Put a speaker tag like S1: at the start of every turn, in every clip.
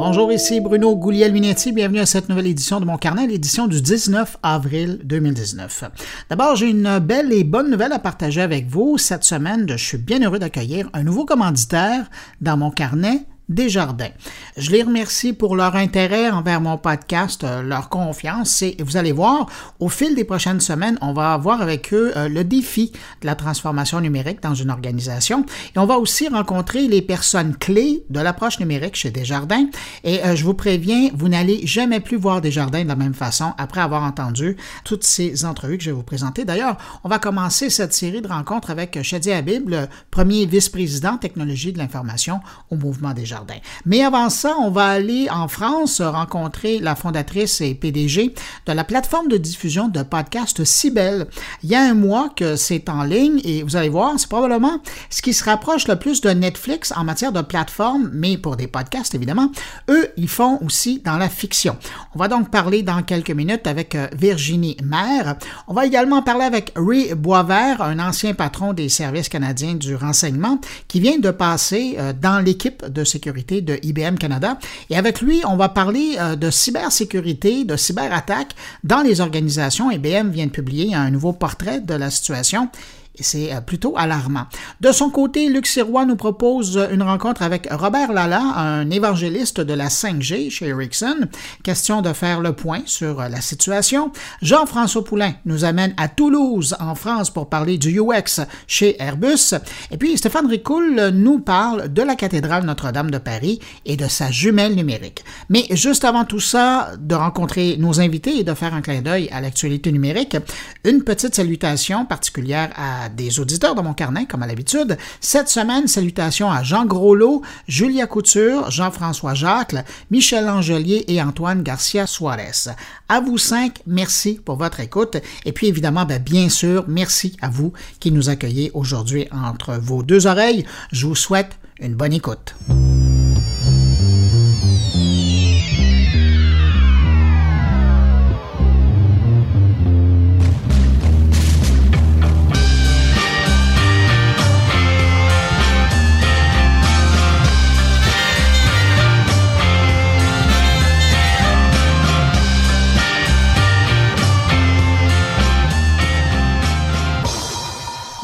S1: Bonjour, ici Bruno Gouliel-Minetti. Bienvenue à cette nouvelle édition de mon carnet, l'édition du 19 avril 2019. D'abord, j'ai une belle et bonne nouvelle à partager avec vous. Cette semaine, je suis bien heureux d'accueillir un nouveau commanditaire dans mon carnet, Desjardins. Je les remercie pour leur intérêt envers mon podcast, euh, leur confiance. Et vous allez voir, au fil des prochaines semaines, on va avoir avec eux euh, le défi de la transformation numérique dans une organisation. Et on va aussi rencontrer les personnes clés de l'approche numérique chez Desjardins. Et euh, je vous préviens, vous n'allez jamais plus voir Desjardins de la même façon après avoir entendu toutes ces entrevues que je vais vous présenter. D'ailleurs, on va commencer cette série de rencontres avec Shadi Habib, le premier vice-président technologie de l'information au mouvement Desjardins. Mais avant ça, on va aller en France rencontrer la fondatrice et PDG de la plateforme de diffusion de podcasts Cybelle. Il y a un mois que c'est en ligne et vous allez voir, c'est probablement ce qui se rapproche le plus de Netflix en matière de plateforme, mais pour des podcasts évidemment. Eux, ils font aussi dans la fiction. On va donc parler dans quelques minutes avec euh, Virginie Maire. On va également parler avec Ray Boisvert, un ancien patron des services canadiens du renseignement, qui vient de passer euh, dans l'équipe de sécurité de IBM Canada. Et avec lui, on va parler euh, de cybersécurité, de cyberattaques dans les organisations. IBM vient de publier un nouveau portrait de la situation c'est euh, plutôt alarmant. De son côté, Luc Sirois nous propose une rencontre avec Robert Lala, un évangéliste de la 5G chez Ericsson. Question de faire le point sur euh, la situation. Jean-François Poulain nous amène à Toulouse, en France, pour parler du UX chez Airbus. Et puis, Stéphane Ricoul nous parle de la cathédrale Notre-Dame de Paris et de sa jumelle numérique. Mais juste avant tout ça, de rencontrer nos invités et de faire un clin d'œil à l'actualité numérique, une petite salutation particulière à des auditeurs de mon carnet, comme à l'habitude. Cette semaine, salutations à Jean Groslot, Julia Couture, Jean-François Jacques, Michel Angelier et Antoine Garcia Suarez. À vous cinq, merci pour votre écoute. Et puis évidemment, ben, bien sûr, merci à vous qui nous accueillez aujourd'hui entre vos deux oreilles. Je vous souhaite une bonne écoute.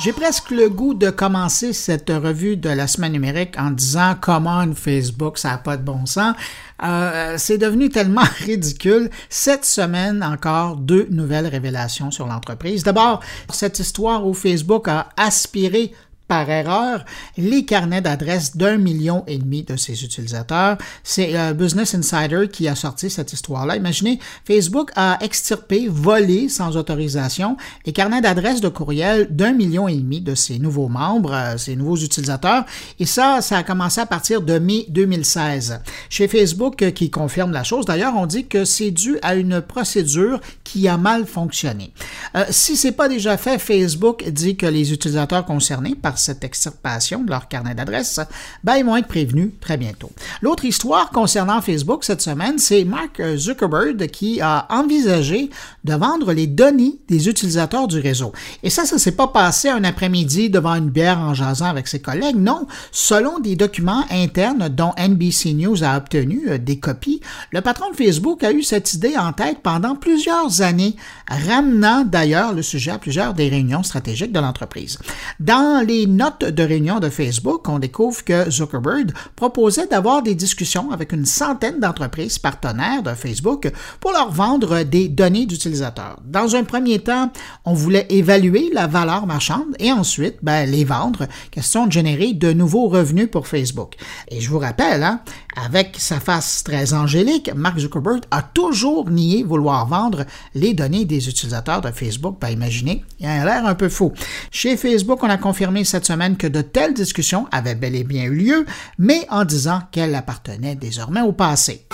S1: J'ai presque le goût de commencer cette revue de la semaine numérique en disant comment Facebook, ça n'a pas de bon sens. Euh, c'est devenu tellement ridicule. Cette semaine encore, deux nouvelles révélations sur l'entreprise. D'abord, cette histoire où Facebook a aspiré par erreur les carnets d'adresses d'un million et demi de ses utilisateurs. C'est euh, Business Insider qui a sorti cette histoire-là. Imaginez, Facebook a extirpé, volé sans autorisation les carnets d'adresses de courriel d'un million et demi de ses nouveaux membres, euh, ses nouveaux utilisateurs. Et ça, ça a commencé à partir de mai 2016. Chez Facebook, euh, qui confirme la chose, d'ailleurs, on dit que c'est dû à une procédure qui a mal fonctionné. Si c'est pas déjà fait, Facebook dit que les utilisateurs concernés par cette extirpation de leur carnet d'adresse, ben, ils vont être prévenus très bientôt. L'autre histoire concernant Facebook cette semaine, c'est Mark Zuckerberg qui a envisagé de vendre les données des utilisateurs du réseau. Et ça, ça s'est pas passé un après-midi devant une bière en jasant avec ses collègues. Non, selon des documents internes dont NBC News a obtenu euh, des copies, le patron de Facebook a eu cette idée en tête pendant plusieurs années, ramenant d'ailleurs le sujet à plusieurs des réunions stratégiques de l'entreprise. Dans les notes de réunion de Facebook, on découvre que Zuckerberg proposait d'avoir des discussions avec une centaine d'entreprises partenaires de Facebook pour leur vendre des données d'utilisateurs. Dans un premier temps, on voulait évaluer la valeur marchande et ensuite ben, les vendre, question de générer de nouveaux revenus pour Facebook. Et je vous rappelle, hein, avec sa face très angélique, Mark Zuckerberg a toujours nié vouloir vendre les données des utilisateurs de Facebook. Ben, imaginez, il a l'air un peu fou. Chez Facebook, on a confirmé cette semaine que de telles discussions avaient bel et bien eu lieu, mais en disant qu'elles appartenaient désormais au passé.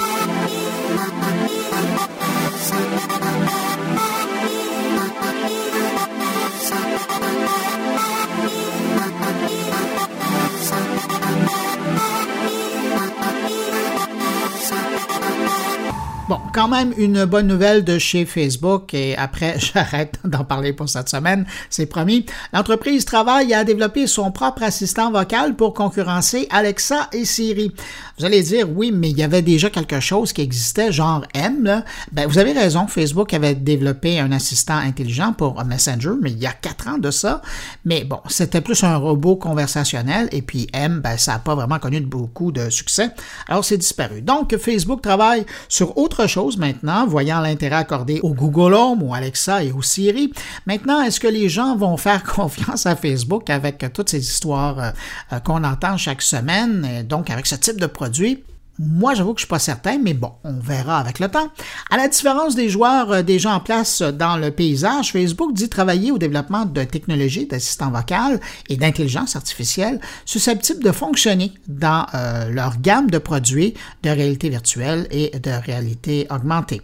S1: Bon, quand même une bonne nouvelle de chez Facebook et après j'arrête d'en parler pour cette semaine, c'est promis. L'entreprise travaille à développer son propre assistant vocal pour concurrencer Alexa et Siri. Vous allez dire oui, mais il y avait déjà quelque chose qui existait, genre M. Là. Ben, vous avez raison, Facebook avait développé un assistant intelligent pour Messenger, mais il y a quatre ans de ça. Mais bon, c'était plus un robot conversationnel et puis M, ben, ça n'a pas vraiment connu beaucoup de succès. Alors c'est disparu. Donc Facebook travaille sur autre chose maintenant, voyant l'intérêt accordé au Google Home, au Alexa et au Siri. Maintenant, est-ce que les gens vont faire confiance à Facebook avec toutes ces histoires euh, euh, qu'on entend chaque semaine, et donc avec ce type de produit? Moi, j'avoue que je suis pas certain, mais bon, on verra avec le temps. À la différence des joueurs euh, déjà en place dans le paysage, Facebook dit travailler au développement de technologies d'assistants vocal et d'intelligence artificielle susceptibles de fonctionner dans euh, leur gamme de produits de réalité virtuelle et de réalité augmentée.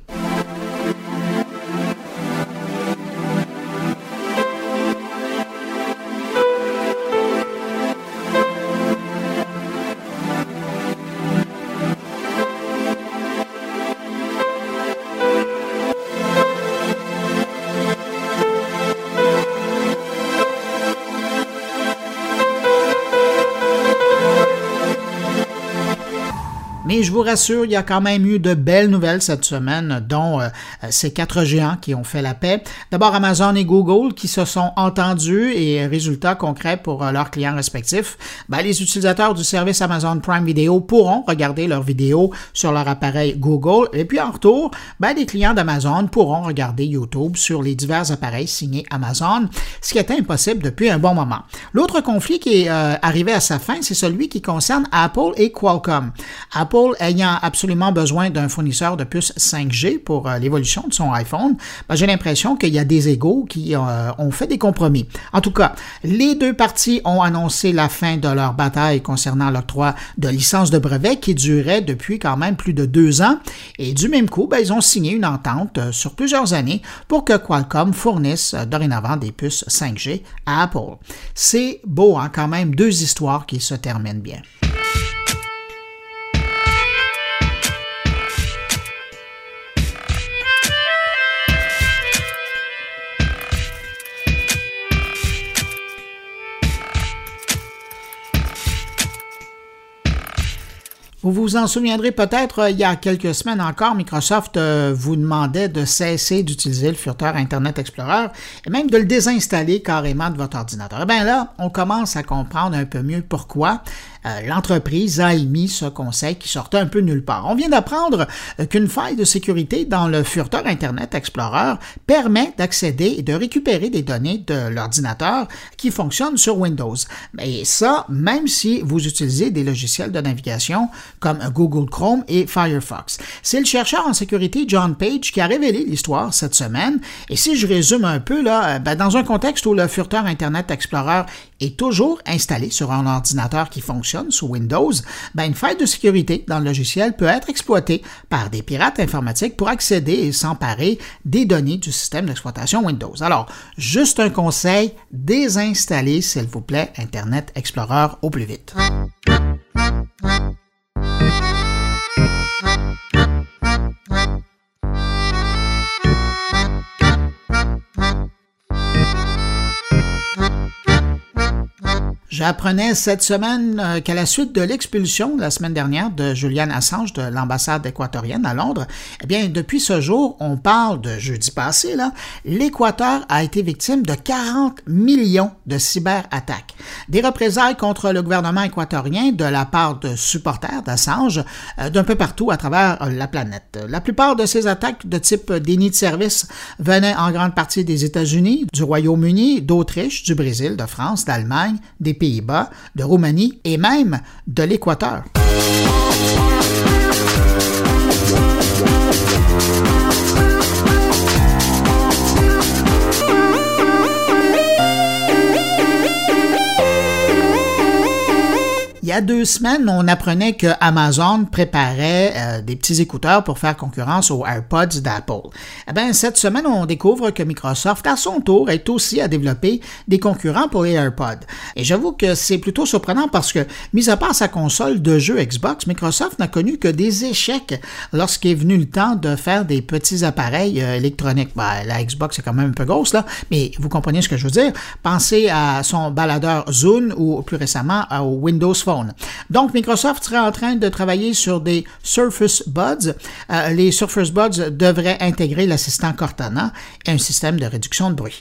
S1: Vous rassure, il y a quand même eu de belles nouvelles cette semaine, dont euh, ces quatre géants qui ont fait la paix. D'abord Amazon et Google qui se sont entendus et résultats concrets pour euh, leurs clients respectifs. Ben, les utilisateurs du service Amazon Prime Video pourront regarder leurs vidéos sur leur appareil Google et puis en retour, ben, les clients d'Amazon pourront regarder YouTube sur les divers appareils signés Amazon, ce qui était impossible depuis un bon moment. L'autre conflit qui est euh, arrivé à sa fin, c'est celui qui concerne Apple et Qualcomm. Apple ayant absolument besoin d'un fournisseur de puces 5G pour euh, l'évolution de son iPhone, ben, j'ai l'impression qu'il y a des égaux qui euh, ont fait des compromis. En tout cas, les deux parties ont annoncé la fin de leur bataille concernant l'octroi de licences de brevets qui durait depuis quand même plus de deux ans. Et du même coup, ben, ils ont signé une entente euh, sur plusieurs années pour que Qualcomm fournisse dorénavant des puces 5G à Apple. C'est beau, hein, quand même, deux histoires qui se terminent bien. Vous vous en souviendrez peut-être, euh, il y a quelques semaines encore, Microsoft euh, vous demandait de cesser d'utiliser le furteur Internet Explorer et même de le désinstaller carrément de votre ordinateur. Et eh bien là, on commence à comprendre un peu mieux pourquoi. Euh, l'entreprise a émis ce conseil qui sortait un peu nulle part. On vient d'apprendre euh, qu'une faille de sécurité dans le furteur Internet Explorer permet d'accéder et de récupérer des données de l'ordinateur qui fonctionnent sur Windows. Et ça, même si vous utilisez des logiciels de navigation comme Google Chrome et Firefox. C'est le chercheur en sécurité John Page qui a révélé l'histoire cette semaine. Et si je résume un peu, là, euh, ben, dans un contexte où le furteur Internet Explorer est toujours installé sur un ordinateur qui fonctionne sous Windows, ben une faille de sécurité dans le logiciel peut être exploitée par des pirates informatiques pour accéder et s'emparer des données du système d'exploitation Windows. Alors, juste un conseil, désinstallez s'il vous plaît Internet Explorer au plus vite. J'apprenais cette semaine euh, qu'à la suite de l'expulsion la semaine dernière de Julian Assange de l'ambassade équatorienne à Londres, eh bien, depuis ce jour, on parle de jeudi passé, là, l'Équateur a été victime de 40 millions de cyberattaques. Des représailles contre le gouvernement équatorien de la part de supporters d'Assange euh, d'un peu partout à travers euh, la planète. La plupart de ces attaques de type déni de service venaient en grande partie des États-Unis, du Royaume-Uni, d'Autriche, du Brésil, de France, d'Allemagne, des pays De Roumanie et même de l'Équateur. A deux semaines, on apprenait que Amazon préparait euh, des petits écouteurs pour faire concurrence aux AirPods d'Apple. Eh bien, cette semaine, on découvre que Microsoft, à son tour, est aussi à développer des concurrents pour les AirPods. Et j'avoue que c'est plutôt surprenant parce que, mis à part sa console de jeux Xbox, Microsoft n'a connu que des échecs lorsqu'il est venu le temps de faire des petits appareils euh, électroniques. Ben, la Xbox est quand même un peu grosse, là, mais vous comprenez ce que je veux dire. Pensez à son baladeur Zune ou plus récemment au Windows Phone. Donc, Microsoft serait en train de travailler sur des Surface Buds. Euh, les Surface Buds devraient intégrer l'assistant Cortana et un système de réduction de bruit.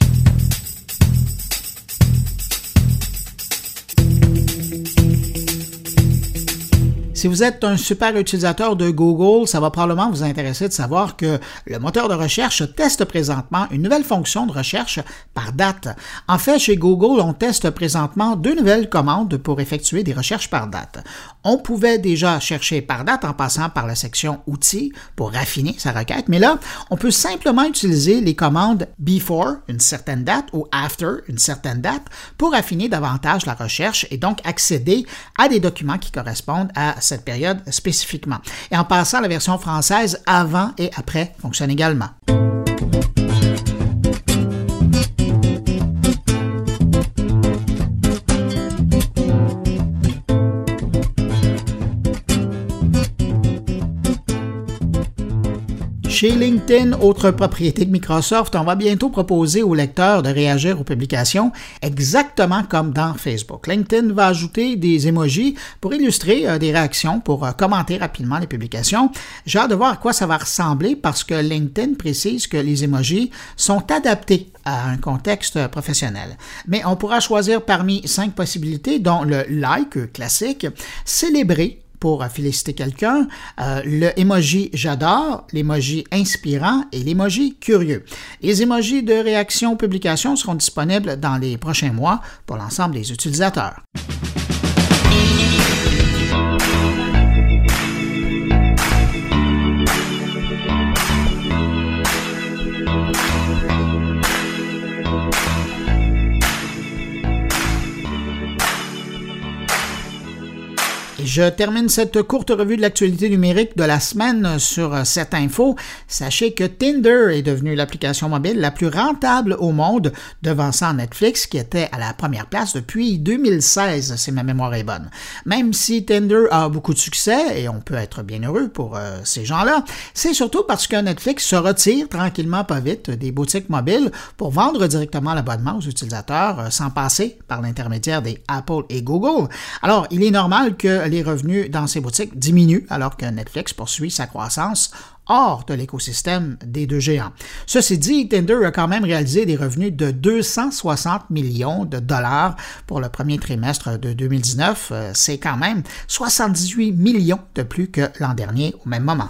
S1: Si vous êtes un super utilisateur de Google, ça va probablement vous intéresser de savoir que le moteur de recherche teste présentement une nouvelle fonction de recherche par date. En fait, chez Google, on teste présentement deux nouvelles commandes pour effectuer des recherches par date. On pouvait déjà chercher par date en passant par la section Outils pour raffiner sa requête, mais là, on peut simplement utiliser les commandes before, une certaine date, ou after, une certaine date, pour affiner davantage la recherche et donc accéder à des documents qui correspondent à cette période spécifiquement. Et en passant, la version française avant et après fonctionne également. LinkedIn, autre propriété de Microsoft, on va bientôt proposer aux lecteurs de réagir aux publications exactement comme dans Facebook. LinkedIn va ajouter des emojis pour illustrer euh, des réactions, pour euh, commenter rapidement les publications. J'ai hâte de voir à quoi ça va ressembler parce que LinkedIn précise que les emojis sont adaptés à un contexte professionnel. Mais on pourra choisir parmi cinq possibilités, dont le like classique, célébrer pour féliciter quelqu'un, euh, le emoji j'adore, l'emoji inspirant et l'emoji curieux. Les emojis de réaction publication seront disponibles dans les prochains mois pour l'ensemble des utilisateurs. Je termine cette courte revue de l'actualité numérique de la semaine sur cette info. Sachez que Tinder est devenu l'application mobile la plus rentable au monde, devançant Netflix qui était à la première place depuis 2016, si ma mémoire est bonne. Même si Tinder a beaucoup de succès, et on peut être bien heureux pour euh, ces gens-là, c'est surtout parce que Netflix se retire tranquillement pas vite des boutiques mobiles pour vendre directement l'abonnement aux utilisateurs euh, sans passer par l'intermédiaire des Apple et Google. Alors, il est normal que les revenus dans ces boutiques diminuent alors que Netflix poursuit sa croissance hors de l'écosystème des deux géants. Ceci dit, Tinder a quand même réalisé des revenus de 260 millions de dollars pour le premier trimestre de 2019. Euh, c'est quand même 78 millions de plus que l'an dernier au même moment.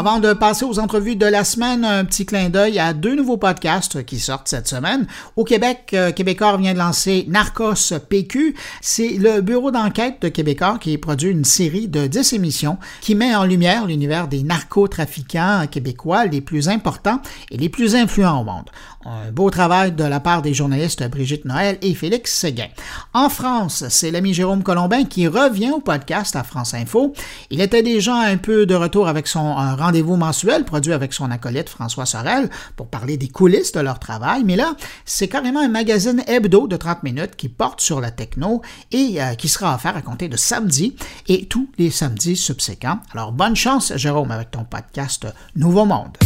S1: Avant de passer aux entrevues de la semaine, un petit clin d'œil à deux nouveaux podcasts qui sortent cette semaine. Au Québec, euh, Québécois vient de lancer Narcos PQ. C'est le bureau d'enquête de Québécois qui produit une série de 10 émissions qui met en lumière l'univers des narcotrafiquants québécois les plus importants et les plus influents au monde. Un beau travail de la part des journalistes Brigitte Noël et Félix Séguin. En France, c'est l'ami Jérôme Colombin qui revient au podcast à France Info. Il était déjà un peu de retour avec son rendez-vous mensuel produit avec son acolyte François Sorel pour parler des coulisses de leur travail. Mais là, c'est carrément un magazine hebdo de 30 minutes qui porte sur la techno et euh, qui sera offert à compter de samedi et tous les samedis subséquents. Alors bonne chance Jérôme avec ton podcast Nouveau Monde.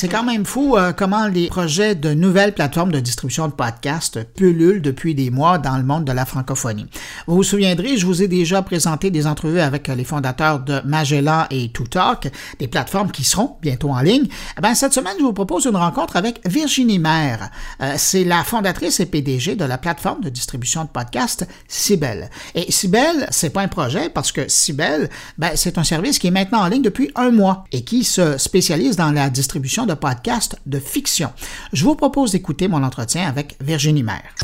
S1: C'est quand même fou euh, comment les projets de nouvelles plateformes de distribution de podcasts pullulent depuis des mois dans le monde de la francophonie. Vous vous souviendrez, je vous ai déjà présenté des entrevues avec les fondateurs de Magellan et ToTalk, des plateformes qui seront bientôt en ligne. Eh cette semaine, je vous propose une rencontre avec Virginie Maire. Euh, c'est la fondatrice et PDG de la plateforme de distribution de podcasts Cybelle. Et Cybelle, c'est pas un projet parce que Cybelle, ben, c'est un service qui est maintenant en ligne depuis un mois et qui se spécialise dans la distribution de podcasts de fiction. Je vous propose d'écouter mon entretien avec Virginie Maire.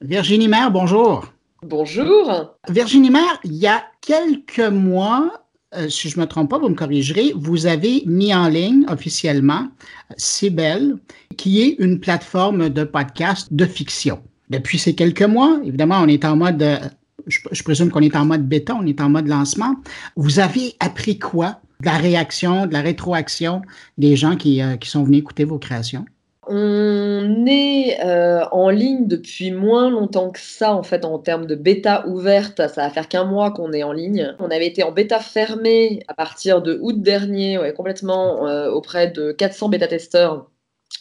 S1: Virginie Maire, bonjour.
S2: Bonjour.
S1: Virginie Maire, il y a quelques mois, euh, si je ne me trompe pas, vous me corrigerez, vous avez mis en ligne officiellement Cybelle, qui est une plateforme de podcast de fiction. Depuis ces quelques mois, évidemment, on est en mode, euh, je présume qu'on est en mode bêta, on est en mode lancement. Vous avez appris quoi de la réaction, de la rétroaction des gens qui, euh, qui sont venus écouter vos créations?
S2: On est euh, en ligne depuis moins longtemps que ça, en fait, en termes de bêta ouverte. Ça va faire qu'un mois qu'on est en ligne. On avait été en bêta fermée à partir de août dernier, ouais, complètement euh, auprès de 400 bêta-testeurs.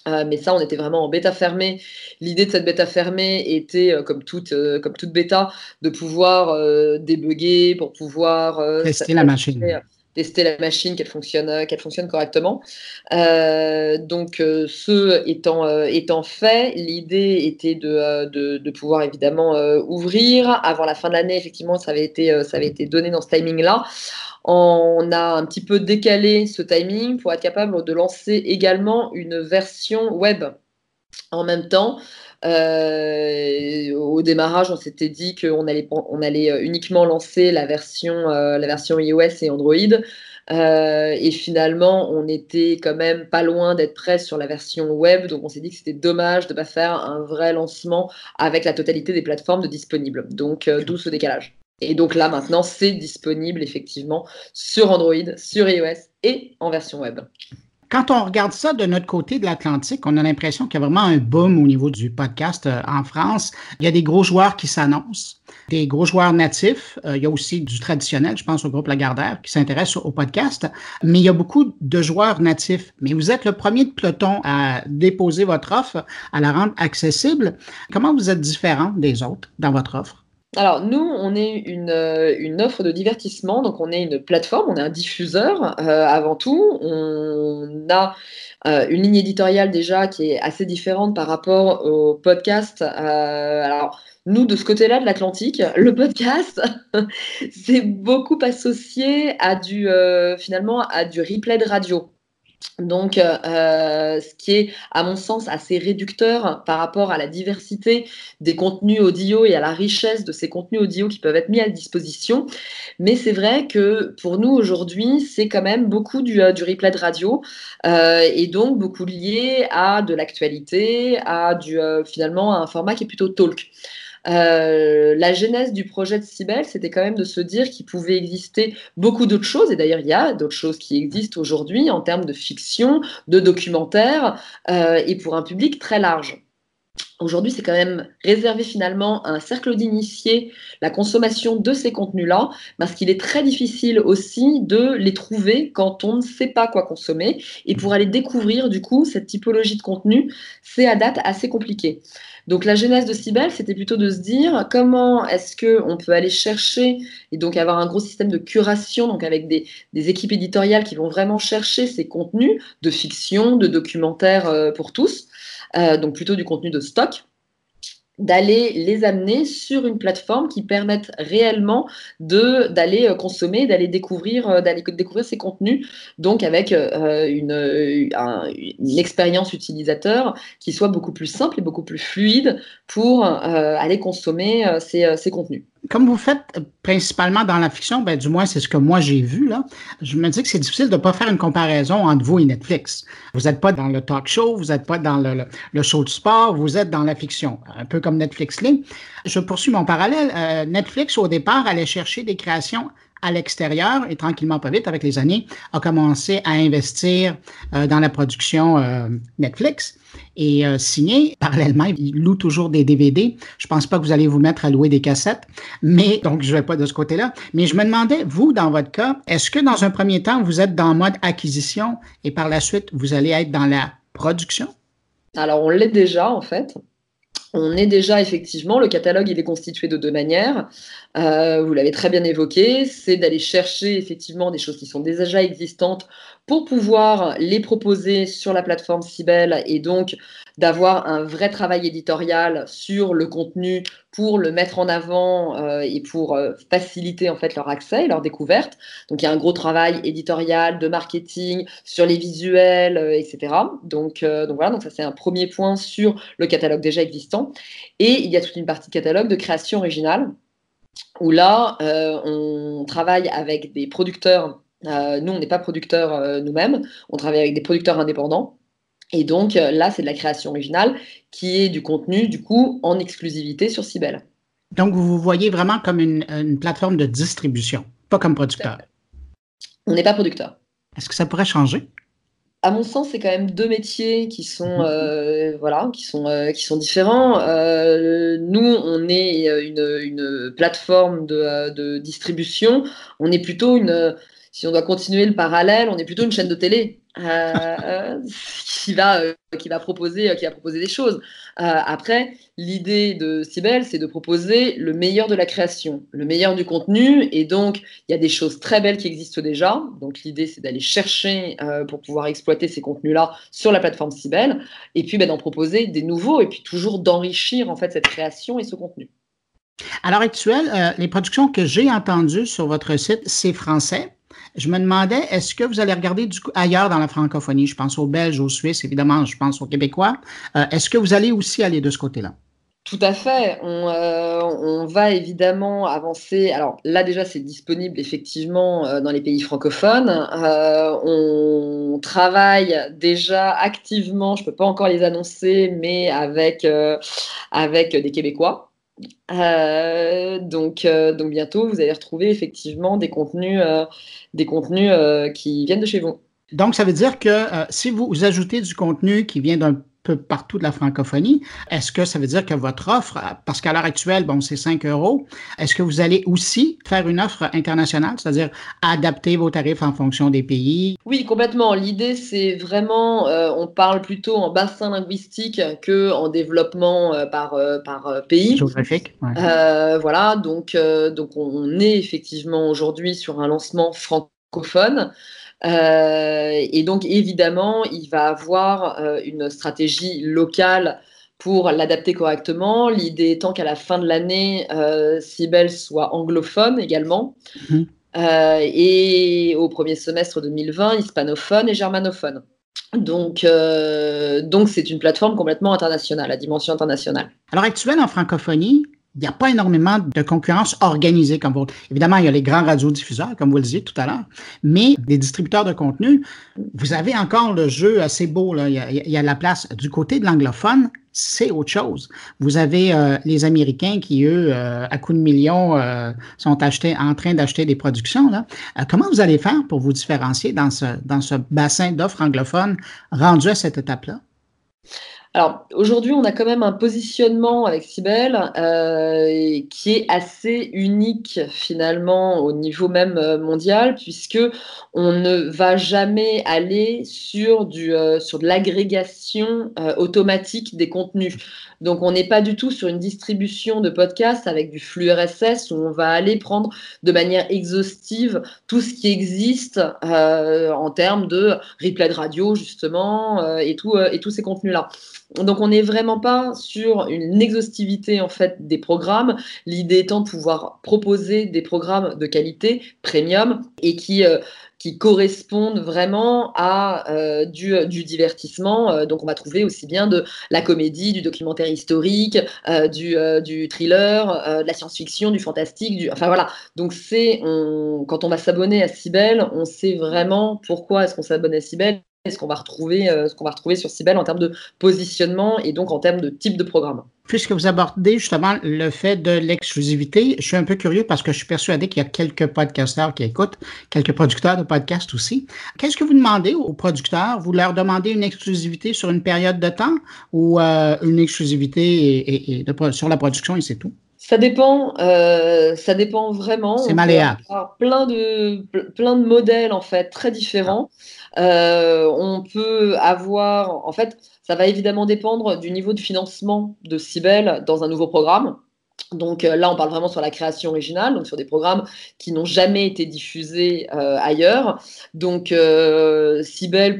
S2: mais ça, on était vraiment en bêta fermée. L'idée de cette bêta fermée était, comme, toute, comme toute bêta, de pouvoir débugger, pour pouvoir
S1: tester la machine
S2: tester la machine, qu'elle fonctionne, euh, qu'elle fonctionne correctement. Euh, donc, euh, ce étant, fait, l'idée était de, pouvoir évidemment ouvrir. Avant la fin de l'année, effectivement, ça avait été, ça avait été donné dans ce timing-là. On a un petit peu décalé ce timing pour être capable de lancer également une version web en même temps. Euh, au démarrage, on s'était dit qu'on allait, euh, uniquement lancer la version, euh, la version iOS et Android. et finalement, on était quand même pas loin d'être prêt sur la version web. Donc, on s'est dit que c'était dommage de ne pas faire un vrai lancement avec la totalité des plateformes de disponibles. Donc, d'où ce décalage. Et donc là, maintenant, c'est disponible effectivement sur Android, sur iOS et en version web.
S1: Quand on regarde ça de notre côté de l'Atlantique, on a l'impression qu'il y a vraiment un boom au niveau du podcast euh, en France. Il y a des gros joueurs qui s'annoncent, des gros joueurs natifs. Euh, il y a aussi du traditionnel, je pense au groupe Lagardère, qui s'intéresse au podcast. Mais il y a beaucoup de joueurs natifs. Mais vous êtes le premier de peloton à déposer votre offre, à la rendre accessible. Comment vous êtes différent des autres dans votre offre?
S2: Alors, nous, on est une, euh, une, offre de divertissement, donc on est une plateforme, on est un diffuseur euh, avant tout. On a euh, une ligne éditoriale déjà qui est assez différente par rapport au podcast. alors, nous, de ce côté-là de l'Atlantique, le podcast, c'est beaucoup associé à du, finalement, à du replay de radio. Donc, euh, euh, ce qui est, à mon sens, assez réducteur par rapport à la diversité des contenus audio et à la richesse de ces contenus audio qui peuvent être mis à disposition. Mais c'est vrai que pour nous, aujourd'hui, c'est quand même beaucoup du, euh, replay de radio et donc beaucoup lié à de l'actualité, à du, finalement, à un format qui est plutôt talk. Euh, la genèse du projet de Cybelle, c'était quand même de se dire qu'il pouvait exister beaucoup d'autres choses, et d'ailleurs il y a d'autres choses qui existent aujourd'hui en termes de fiction, de documentaire, euh, et pour un public très large. Aujourd'hui, c'est quand même réservé finalement à un cercle d'initiés la consommation de ces contenus-là, parce qu'il est très difficile aussi de les trouver quand on ne sait pas quoi consommer. Et pour aller découvrir, du coup, cette typologie de contenu, c'est à date assez compliqué. Donc la genèse de Cybelle, c'était plutôt de se dire comment est-ce qu'on peut aller chercher et donc avoir un gros système de curation, donc avec des, équipes éditoriales qui vont vraiment chercher ces contenus de fiction, de documentaires euh, pour tous, euh, donc plutôt du contenu de stock d'aller les amener sur une plateforme qui permette réellement d'aller euh, consommer, d'aller découvrir, euh, d'aller découvrir ces contenus, donc avec euh, une, une, expérience utilisateur qui soit beaucoup plus simple et beaucoup plus fluide pour aller consommer ces contenus
S1: comme vous faites principalement dans la fiction, ben, du moins c'est ce que moi j'ai vu, là, je me dis que c'est difficile de ne pas faire une comparaison entre vous et Netflix. Vous n'êtes pas dans le talk show, vous n'êtes pas dans le, le, show de sport, vous êtes dans la fiction, un peu comme Netflix Link. Je poursuis mon parallèle. Euh, Netflix, au départ, allait chercher des créations à l'extérieur et tranquillement, pas vite, avec les années, a commencé à investir euh, dans la production euh, Netflix et euh, signé. Parallèlement, il loue toujours des DVD. Je pense pas que vous allez vous mettre à louer des cassettes, mais donc je vais pas de ce côté-là. Mais je me demandais, vous, dans votre cas, est-ce que dans un premier temps, vous êtes dans mode acquisition et par la suite, vous allez être dans la production?
S2: Alors, on l'est déjà, en fait. On est déjà effectivement, le catalogue il est constitué de deux manières. Euh, vous l'avez très bien évoqué, c'est d'aller chercher effectivement des choses qui sont déjà existantes pour pouvoir les proposer sur la plateforme Cybelle et donc d'avoir un vrai travail éditorial sur le contenu pour le mettre en avant euh, et pour euh, faciliter en fait leur accès et leur découverte. Donc il y a un gros travail éditorial, de marketing, sur les visuels, euh, etc. Donc, voilà, donc ça c'est un premier point sur le catalogue déjà existant. Et il y a toute une partie catalogue de création originale où là on travaille avec des producteurs. nous on n'est pas producteurs nous-mêmes, on travaille avec des producteurs indépendants et donc euh, là, c'est de la création originale qui est du contenu, du coup, en exclusivité sur Cybelle.
S1: Donc, vous vous voyez vraiment comme une, plateforme de distribution, pas comme producteur.
S2: On n'est pas producteur.
S1: Est-ce que ça pourrait changer?
S2: À mon sens, c'est quand même deux métiers qui sont, mhm. euh, voilà, qui sont, euh, qui sont différents. nous, on est une, plateforme de, de, distribution. On est plutôt une, si on doit continuer le parallèle, on est plutôt une chaîne de télé. Euh, qui, va, euh, qui, va proposer, euh, qui va proposer des choses. après, l'idée de Cybelle, c'est de proposer le meilleur de la création, le meilleur du contenu. Et donc, il y a des choses très belles qui existent déjà. Donc, l'idée, c'est d'aller chercher pour pouvoir exploiter ces contenus-là sur la plateforme Cybelle. Et puis, ben, d'en proposer des nouveaux et puis toujours d'enrichir en fait cette création et ce contenu.
S1: À l'heure actuelle, les productions que j'ai entendues sur votre site, c'est français. Je me demandais, est-ce que vous allez regarder ailleurs dans la francophonie? Je pense aux Belges, aux Suisses, évidemment, je pense aux Québécois. Euh, est-ce que vous allez aussi aller de ce côté-là?
S2: Tout à fait. Euh, on, va évidemment avancer. Alors là déjà, c'est disponible effectivement euh, dans les pays francophones. on travaille déjà activement, je ne peux pas encore les annoncer, mais avec, avec des Québécois. Euh, donc, euh, donc bientôt, vous allez retrouver effectivement des contenus, euh, des contenus qui viennent de chez vous.
S1: Donc, ça veut dire que si vous ajoutez du contenu qui vient d'un peu partout de la francophonie. Est-ce que ça veut dire que votre offre, parce qu'à l'heure actuelle, bon, c'est 5 euros, est-ce que vous allez aussi faire une offre internationale, c'est-à-dire adapter vos tarifs en fonction des pays?
S2: Oui, complètement. L'idée, c'est vraiment, euh, on parle plutôt en bassin linguistique que en développement euh, par, euh, par pays.
S1: Géographique.
S2: voilà, donc, donc on est effectivement aujourd'hui sur un lancement francophone. Euh, et donc, évidemment, il va avoir euh, une stratégie locale pour l'adapter correctement. L'idée étant qu'à la fin de l'année, euh, soit anglophone également. Mhm. Euh, et au premier semestre 2020, hispanophone et germanophone. Donc, donc c'est une plateforme complètement internationale, à dimension internationale.
S1: Alors, actuelle en francophonie, il n'y a pas énormément de concurrence organisée comme vous. Évidemment, il y a les grands radiodiffuseurs, comme vous le disiez tout à l'heure, mais des distributeurs de contenu, vous avez encore le jeu assez beau. Là. Il, y a, la place du côté de l'anglophone, c'est autre chose. Vous avez euh, les Américains qui, eux, euh, à coups de millions, euh, sont achetés, en train d'acheter des productions. Là. comment vous allez faire pour vous différencier dans ce, dans ce bassin d'offres anglophones rendu à cette étape-là?
S2: Alors aujourd'hui, on a quand même un positionnement avec Cybelle euh, qui est assez unique finalement au niveau même euh, mondial, puisque on ne va jamais aller sur du euh, sur de l'agrégation automatique des contenus. Donc on n'est pas du tout sur une distribution de podcasts avec du flux RSS où on va aller prendre de manière exhaustive tout ce qui existe en termes de replay de radio justement et tout et tous ces contenus là. Donc on n'est vraiment pas sur une exhaustivité en fait des programmes. L'idée étant de pouvoir proposer des programmes de qualité premium et qui euh, qui correspondent vraiment à euh, du, du, divertissement. Euh, donc on va trouver aussi bien de la comédie, du documentaire historique, du, du, thriller, de la science-fiction, du fantastique. Du... Enfin voilà. Donc c'est quand on va s'abonner à Cybelle, on sait vraiment pourquoi est-ce qu'on s'abonne à Cybelle ce qu'on va retrouver, euh, ce qu'on va retrouver sur Cybelle en termes de positionnement et donc en termes de type de programme.
S1: Puisque vous abordez justement le fait de l'exclusivité, je suis un peu curieux parce que je suis persuadé qu'il y a quelques podcasteurs qui écoutent, quelques producteurs de podcasts aussi. Qu'est-ce que vous demandez aux producteurs? Vous leur demandez une exclusivité sur une période de temps ou euh, une exclusivité et, sur la production et c'est tout?
S2: Ça dépend, euh, ça dépend vraiment.
S1: C'est malléable.
S2: Plein de, plein de modèles en fait très différents. Euh, on peut avoir, en fait, ça va évidemment dépendre du niveau de financement de Cybelle dans un nouveau programme. Donc euh, là, on parle vraiment sur la création originale, donc sur des programmes qui n'ont jamais été diffusés ailleurs. Donc euh,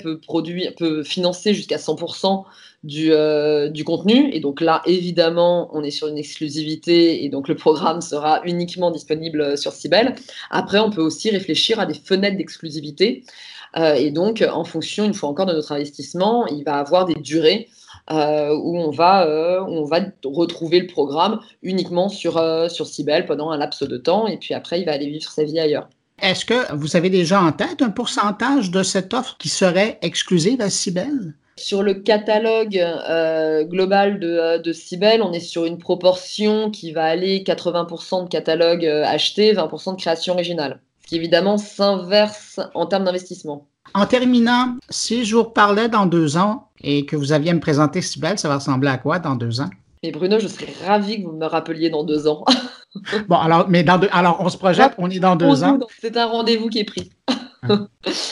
S2: peut, produire, peut financer jusqu'à 100% euh, du, contenu. Et donc là, évidemment, on est sur une exclusivité et donc le programme sera uniquement disponible sur Cybelle. Après, on peut aussi réfléchir à des fenêtres d'exclusivité. Euh, et donc, en fonction, une fois encore, de notre investissement, il va avoir des durées euh, où on va, on va retrouver le programme uniquement sur, sur Cybelle pendant un laps de temps. Et puis après, il va aller vivre sa vie ailleurs.
S1: Est-ce que vous avez déjà en tête un pourcentage de cette offre qui serait exclusive à Cybelle?
S2: Sur le catalogue euh, global de, euh, de Cybelle, on est sur une proportion qui va aller 80% de catalogue euh, acheté, 20% de création originale. Ce qui évidemment s'inverse en termes d'investissement.
S1: En terminant, si je vous parlais dans deux ans et que vous aviez à me présenter Cybelle, ça va ressembler à quoi dans deux ans?
S2: Mais Bruno, je serais ravie que vous me rappeliez dans deux ans.
S1: bon, alors, mais dans deux, alors on se projette, on est dans deux ans.
S2: C'est un rendez-vous qui est pris.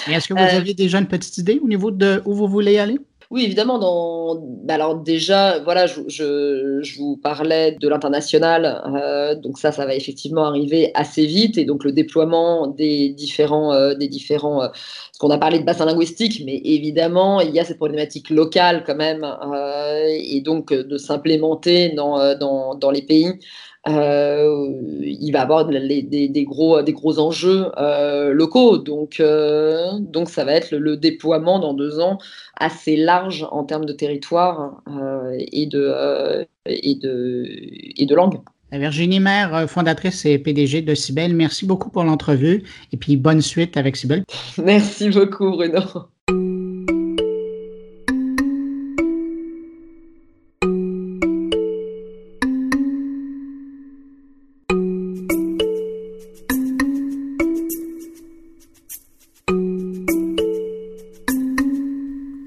S1: est-ce que vous aviez déjà une petite idée au niveau de où vous voulez aller?
S2: Oui, évidemment. Dans... Bah, alors déjà, voilà, je, je, vous parlais de l'international. Euh, donc ça, ça va effectivement arriver assez vite. Et donc le déploiement des différents, euh, des différents, euh, ce qu'on a parlé de bassin linguistique, mais évidemment, il y a cette problématique locale quand même, et donc de s'implémenter dans, dans, dans les pays. Euh, il va avoir des, gros, des gros enjeux euh, locaux. Donc, euh, donc, ça va être le, déploiement dans deux ans assez large en termes de territoire et, de, et, de, et de langue.
S1: Virginie Maire, fondatrice et PDG de Cybelle, merci beaucoup pour l'entrevue et puis bonne suite avec Cybelle.
S2: Merci beaucoup, Bruno.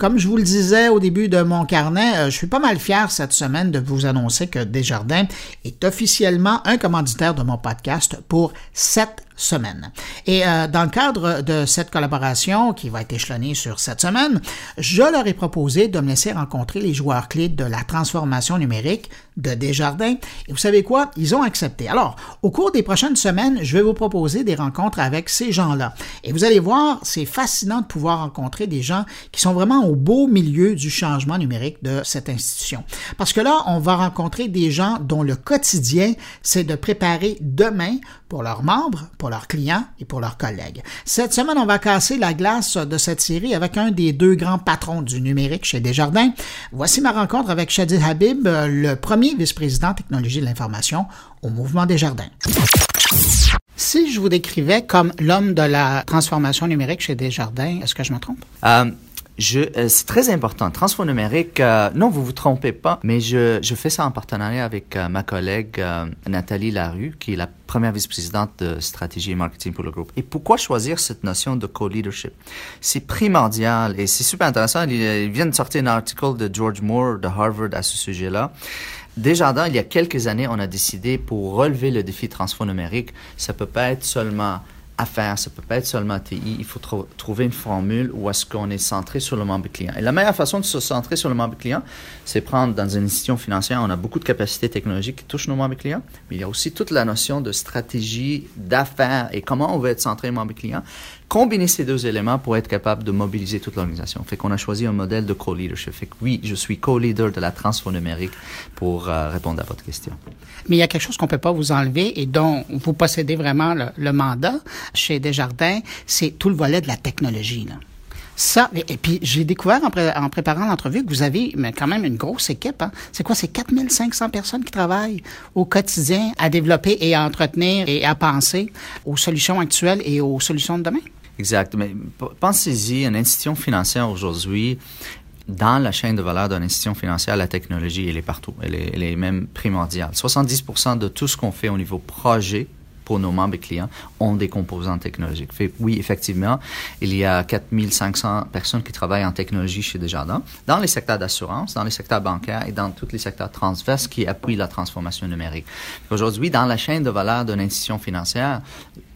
S1: Comme je vous le disais au début de mon carnet, euh, je suis pas mal fier cette semaine de vous annoncer que Desjardins est officiellement un commanditaire de mon podcast pour sept semaine. Et euh, dans le cadre de cette collaboration qui va être échelonnée sur cette semaine, je leur ai proposé de me laisser rencontrer les joueurs clés de la transformation numérique de Desjardins. Et vous savez quoi? Ils ont accepté. Alors, au cours des prochaines semaines, je vais vous proposer des rencontres avec ces gens-là. Et vous allez voir, c'est fascinant de pouvoir rencontrer des gens qui sont vraiment au beau milieu du changement numérique de cette institution. Parce que là, on va rencontrer des gens dont le quotidien, c'est de préparer demain pour leurs membres, pour leurs clients et pour leurs collègues. Cette semaine, on va casser la glace de cette série avec un des deux grands patrons du numérique chez Desjardins. Voici ma rencontre avec Shadid Habib, le premier vice-président technologie de l'information au mouvement Desjardins. Si je vous décrivais comme l'homme de la transformation numérique chez Desjardins, est-ce que je me trompe?
S3: Euh, euh, c'est très important. Transfert numérique, euh, non, vous vous trompez pas, mais je, je fais ça en partenariat avec euh, ma collègue Nathalie Larue, qui est la première vice-présidente de stratégie et marketing pour le groupe. Et pourquoi choisir cette notion de co-leadership? C'est primordial et c'est super intéressant. Il, vient de sortir un article de George Moore de Harvard à ce sujet-là. Déjà, il y a quelques années, on a décidé pour relever le défi transfert numérique, ça peut pas être seulement à faire. Ça peut pas être seulement TI. Il faut trouver une formule où est-ce qu'on est centré sur le membre client. Et la meilleure façon de se centrer sur le membre client, c'est prendre dans une institution financière, on a beaucoup de capacités technologiques qui touchent nos membres clients, mais il y a aussi toute la notion de stratégie d'affaires et comment on veut être centré membre client combiner ces deux éléments pour être capable de mobiliser toute l'organisation. Fait qu'on a choisi un modèle de co-leadership. Fait que oui, je suis co-leader de la transfo numérique pour euh, répondre à votre question.
S1: Mais il y a quelque chose qu'on peut pas vous enlever et dont vous possédez vraiment le, mandat chez Desjardins, c'est tout le volet de la technologie. Ça, et, puis j'ai découvert en, préparant l'entrevue que vous avez mais quand même une grosse équipe. Hein. C'est quoi? C'est 4500 personnes qui travaillent au quotidien à développer et à entretenir et à penser aux solutions actuelles et aux solutions de demain?
S3: Exact. Mais pensez-y, une institution financière aujourd'hui, dans la chaîne de valeur d'une institution financière, la technologie, elle est partout. Elle est, elle est même primordiale. 70% de tout ce qu'on fait au niveau projet pour nos membres et clients ont des composants technologiques. Oui, effectivement, il y a 4500 personnes qui travaillent en technologie chez Desjardins, dans les secteurs d'assurance, dans les secteurs bancaires et dans tous les secteurs transverses qui appuient la transformation numérique. Aujourd'hui, dans la chaîne de valeur d'une institution financière,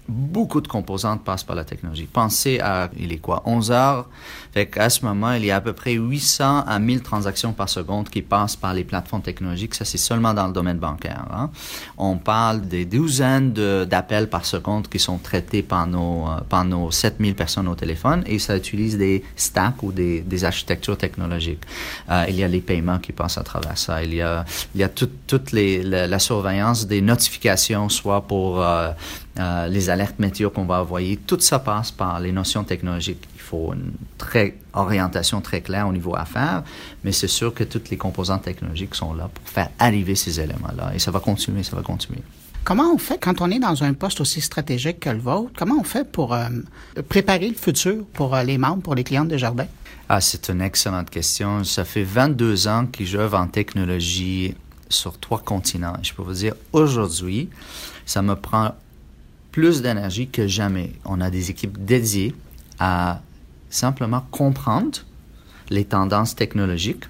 S3: beaucoup de composantes passent par la technologie. Pensez à, il est quoi, 11 heures? Fait qu'à ce moment, il y a à peu près 800 à 1000 transactions par seconde qui passent par les plateformes technologiques. Ça, c'est seulement dans le domaine bancaire. Hein. On parle des douzaines d'appels par seconde qui sont traités par nos, euh, par nos 7000 personnes au téléphone et ça utilise des stacks ou des, des architectures technologiques. Euh, il y a les paiements qui passent à travers ça. Il y a, il y a toute tout les, la, surveillance des notifications, soit pour euh, euh, les alertes météo qu'on va envoyer, tout ça passe par les notions technologiques. Il faut une très orientation très claire au niveau affaires, mais c'est sûr que toutes les composantes technologiques sont là pour faire arriver ces éléments-là. Et ça va continuer, ça va continuer.
S1: Comment on fait quand on est dans un poste aussi stratégique que le vôtre? Comment on fait pour euh, préparer le futur pour euh, les membres, pour les clients de Jardin?
S3: Ah, c'est une excellente question. Ça fait 22 ans que j'œuvre en technologie sur trois continents. Je peux vous dire, aujourd'hui, ça me prend plus d'énergie que jamais. On a des équipes dédiées à simplement comprendre les tendances technologiques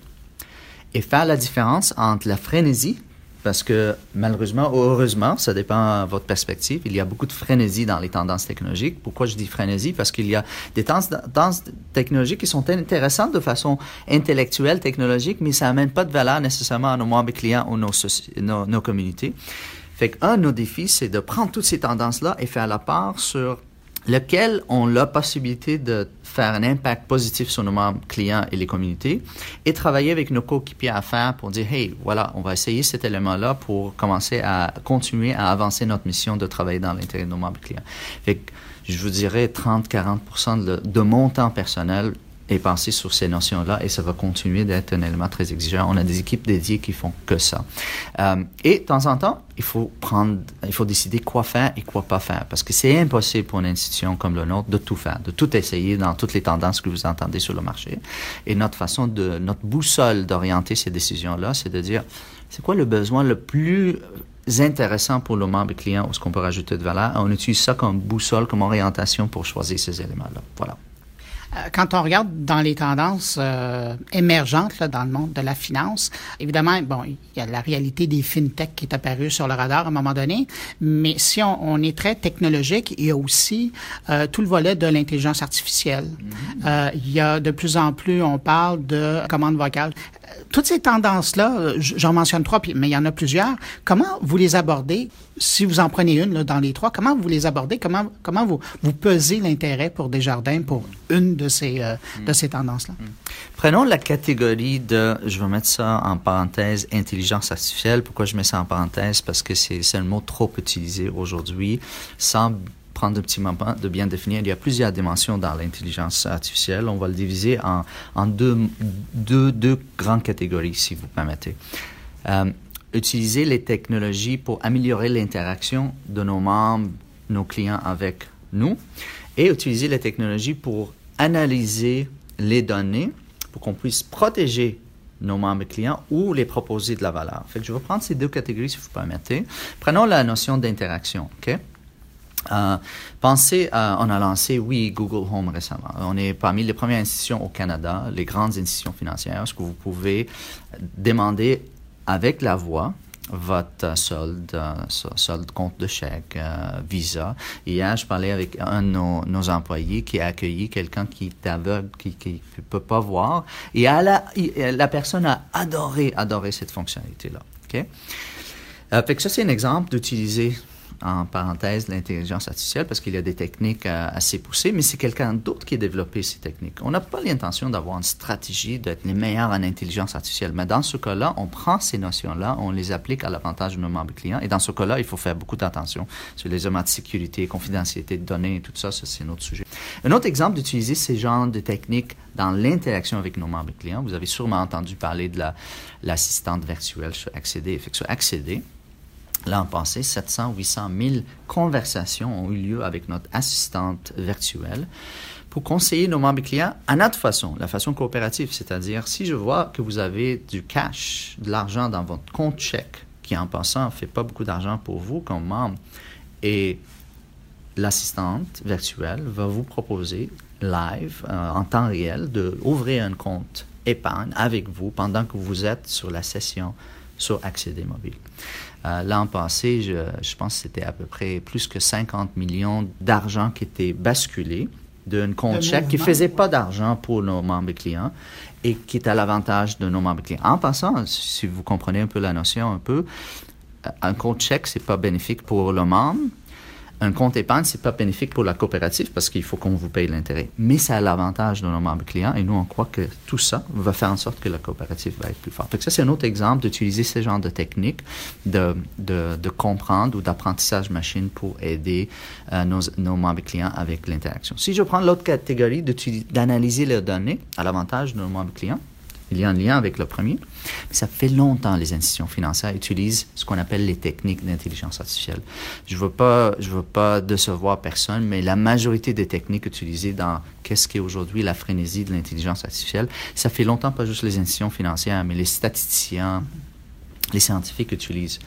S3: et faire la différence entre la frénésie, parce que malheureusement ou heureusement, ça dépend de votre perspective, il y a beaucoup de frénésie dans les tendances technologiques. Pourquoi je dis frénésie? Parce qu'il y a des tendances technologiques qui sont intéressantes de façon intellectuelle, technologique, mais ça n'amène pas de valeur nécessairement à nos membres clients ou nos, nos, nos communautés. Fait qu'un de nos défis, c'est de prendre toutes ces tendances-là et faire la part sur lequel ont la possibilité de faire un impact positif sur nos membres clients et les communautés et travailler avec nos coéquipiers à faire pour dire, hey, voilà, on va essayer cet élément-là pour commencer à continuer à avancer notre mission de travailler dans l'intérêt de nos membres clients. Fait je vous dirais 30-40 de, de mon temps personnel et penser sur ces notions-là et ça va continuer d'être un élément très exigeant. On a des équipes dédiées qui font que ça. Euh, et de temps en temps, il faut prendre, il faut décider quoi faire et quoi pas faire parce que c'est impossible pour une institution comme le nôtre de tout faire, de tout essayer dans toutes les tendances que vous entendez sur le marché. Et notre façon de, notre boussole d'orienter ces décisions-là, c'est de dire c'est quoi le besoin le plus intéressant pour le membre client ou ce qu'on peut rajouter de valeur? On utilise ça comme boussole, comme orientation pour choisir ces éléments-là. Voilà.
S1: Euh, quand on regarde dans les tendances euh, émergentes là, dans le monde de la finance, évidemment, bon, il y a la réalité des fintechs qui est apparue sur le radar à un moment donné, mais si on, on est très technologique, il y a aussi euh, tout le volet de l'intelligence artificielle. Mm-hmm. il y a de plus en plus, on parle de commandes vocales toutes ces tendances-là, j'en mentionne trois, mais il y en a plusieurs. Comment vous les abordez, si vous en prenez une là, dans les trois, comment vous les abordez? Comment, comment vous, vous pesez l'intérêt pour Desjardins pour une de ces, euh, de ces tendances-là? Mm.
S3: Prenons la catégorie de, je vais mettre ça en parenthèse, intelligence artificielle. Pourquoi je mets ça en parenthèse? Parce que c'est un mot trop utilisé aujourd'hui, sans prendre un petit moment de bien définir. Il y a plusieurs dimensions dans l'intelligence artificielle. On va le diviser en, deux, deux, deux, grandes catégories, si vous permettez. Euh, utiliser les technologies pour améliorer l'interaction de nos membres, nos clients avec nous, et utiliser les technologies pour analyser les données pour qu'on puisse protéger nos membres clients ou les proposer de la valeur. Je vais prendre ces deux catégories, si vous permettez. Prenons la notion d'interaction. OK? Euh, pensez, on a lancé, oui, Google Home récemment. On est parmi les premières institutions au Canada, les grandes institutions financières, ce que vous pouvez demander avec la voix votre solde, euh, solde compte de chèque, euh, Visa? Hier, je parlais avec un de nos, employés qui a accueilli quelqu'un qui est aveugle, qui ne peut pas voir. Et la, la personne a adoré, adoré cette fonctionnalité-là. OK? ça, c'est un exemple d'utiliser en parenthèse l'intelligence artificielle parce qu'il y a des techniques euh, assez poussées, mais c'est quelqu'un d'autre qui a développé ces techniques. On n'a pas l'intention d'avoir une stratégie d'être les meilleurs en intelligence artificielle, mais dans ce cas-là, on prend ces notions-là, on les applique à l'avantage de nos membres clients, et dans ce cas-là, il faut faire beaucoup d'attention sur les éléments de sécurité, confidentialité de données tout ça, ça c'est notre sujet. Un autre exemple d'utiliser ces genres de techniques dans l'interaction avec nos membres clients, vous avez sûrement entendu parler de l'assistante virtuelle sur Accéder. Fait sur Accéder, L'an passé, 700, 800 000 conversations ont eu lieu avec notre assistante virtuelle pour conseiller nos membres clients à notre façon, la façon coopérative. C'est-à-dire, si je vois que vous avez du cash, de l'argent dans votre compte chèque, qui en passant ne fait pas beaucoup d'argent pour vous comme membre, et l'assistante virtuelle va vous proposer live, euh, en temps réel, d'ouvrir un compte épargne avec vous pendant que vous êtes sur la session sur Accéder Mobile. Euh, L'an passé, je, je, pense que c'était à peu près plus que 50 millions d'argent qui était basculé d'un compte chèque qui ne faisait pas d'argent pour nos membres clients et qui est à l'avantage de nos membres clients. En passant, si vous comprenez un peu la notion un peu, un compte chèque, c'est pas bénéfique pour le membre, un compte épargne, c'est pas bénéfique pour la coopérative parce qu'il faut qu'on vous paye l'intérêt. Mais ça a l'avantage de nos membres clients et nous, on croit que tout ça va faire en sorte que la coopérative va être plus forte. Donc ça, c'est un autre exemple d'utiliser ce genre de technique de, comprendre ou d'apprentissage machine pour aider euh, nos, nos, membres clients avec l'interaction. Si je prends l'autre catégorie d'analyser les données à l'avantage de nos membres clients, il y a un lien avec le premier. Mais ça fait longtemps que les institutions financières utilisent ce qu'on appelle les techniques d'intelligence artificielle. Je ne veux pas, veux pas décevoir personne, mais la majorité des techniques utilisées dans qu'est-ce qui est aujourd'hui la frénésie de l'intelligence artificielle, ça fait longtemps pas juste les institutions financières, mais les statisticiens, les scientifiques utilisent.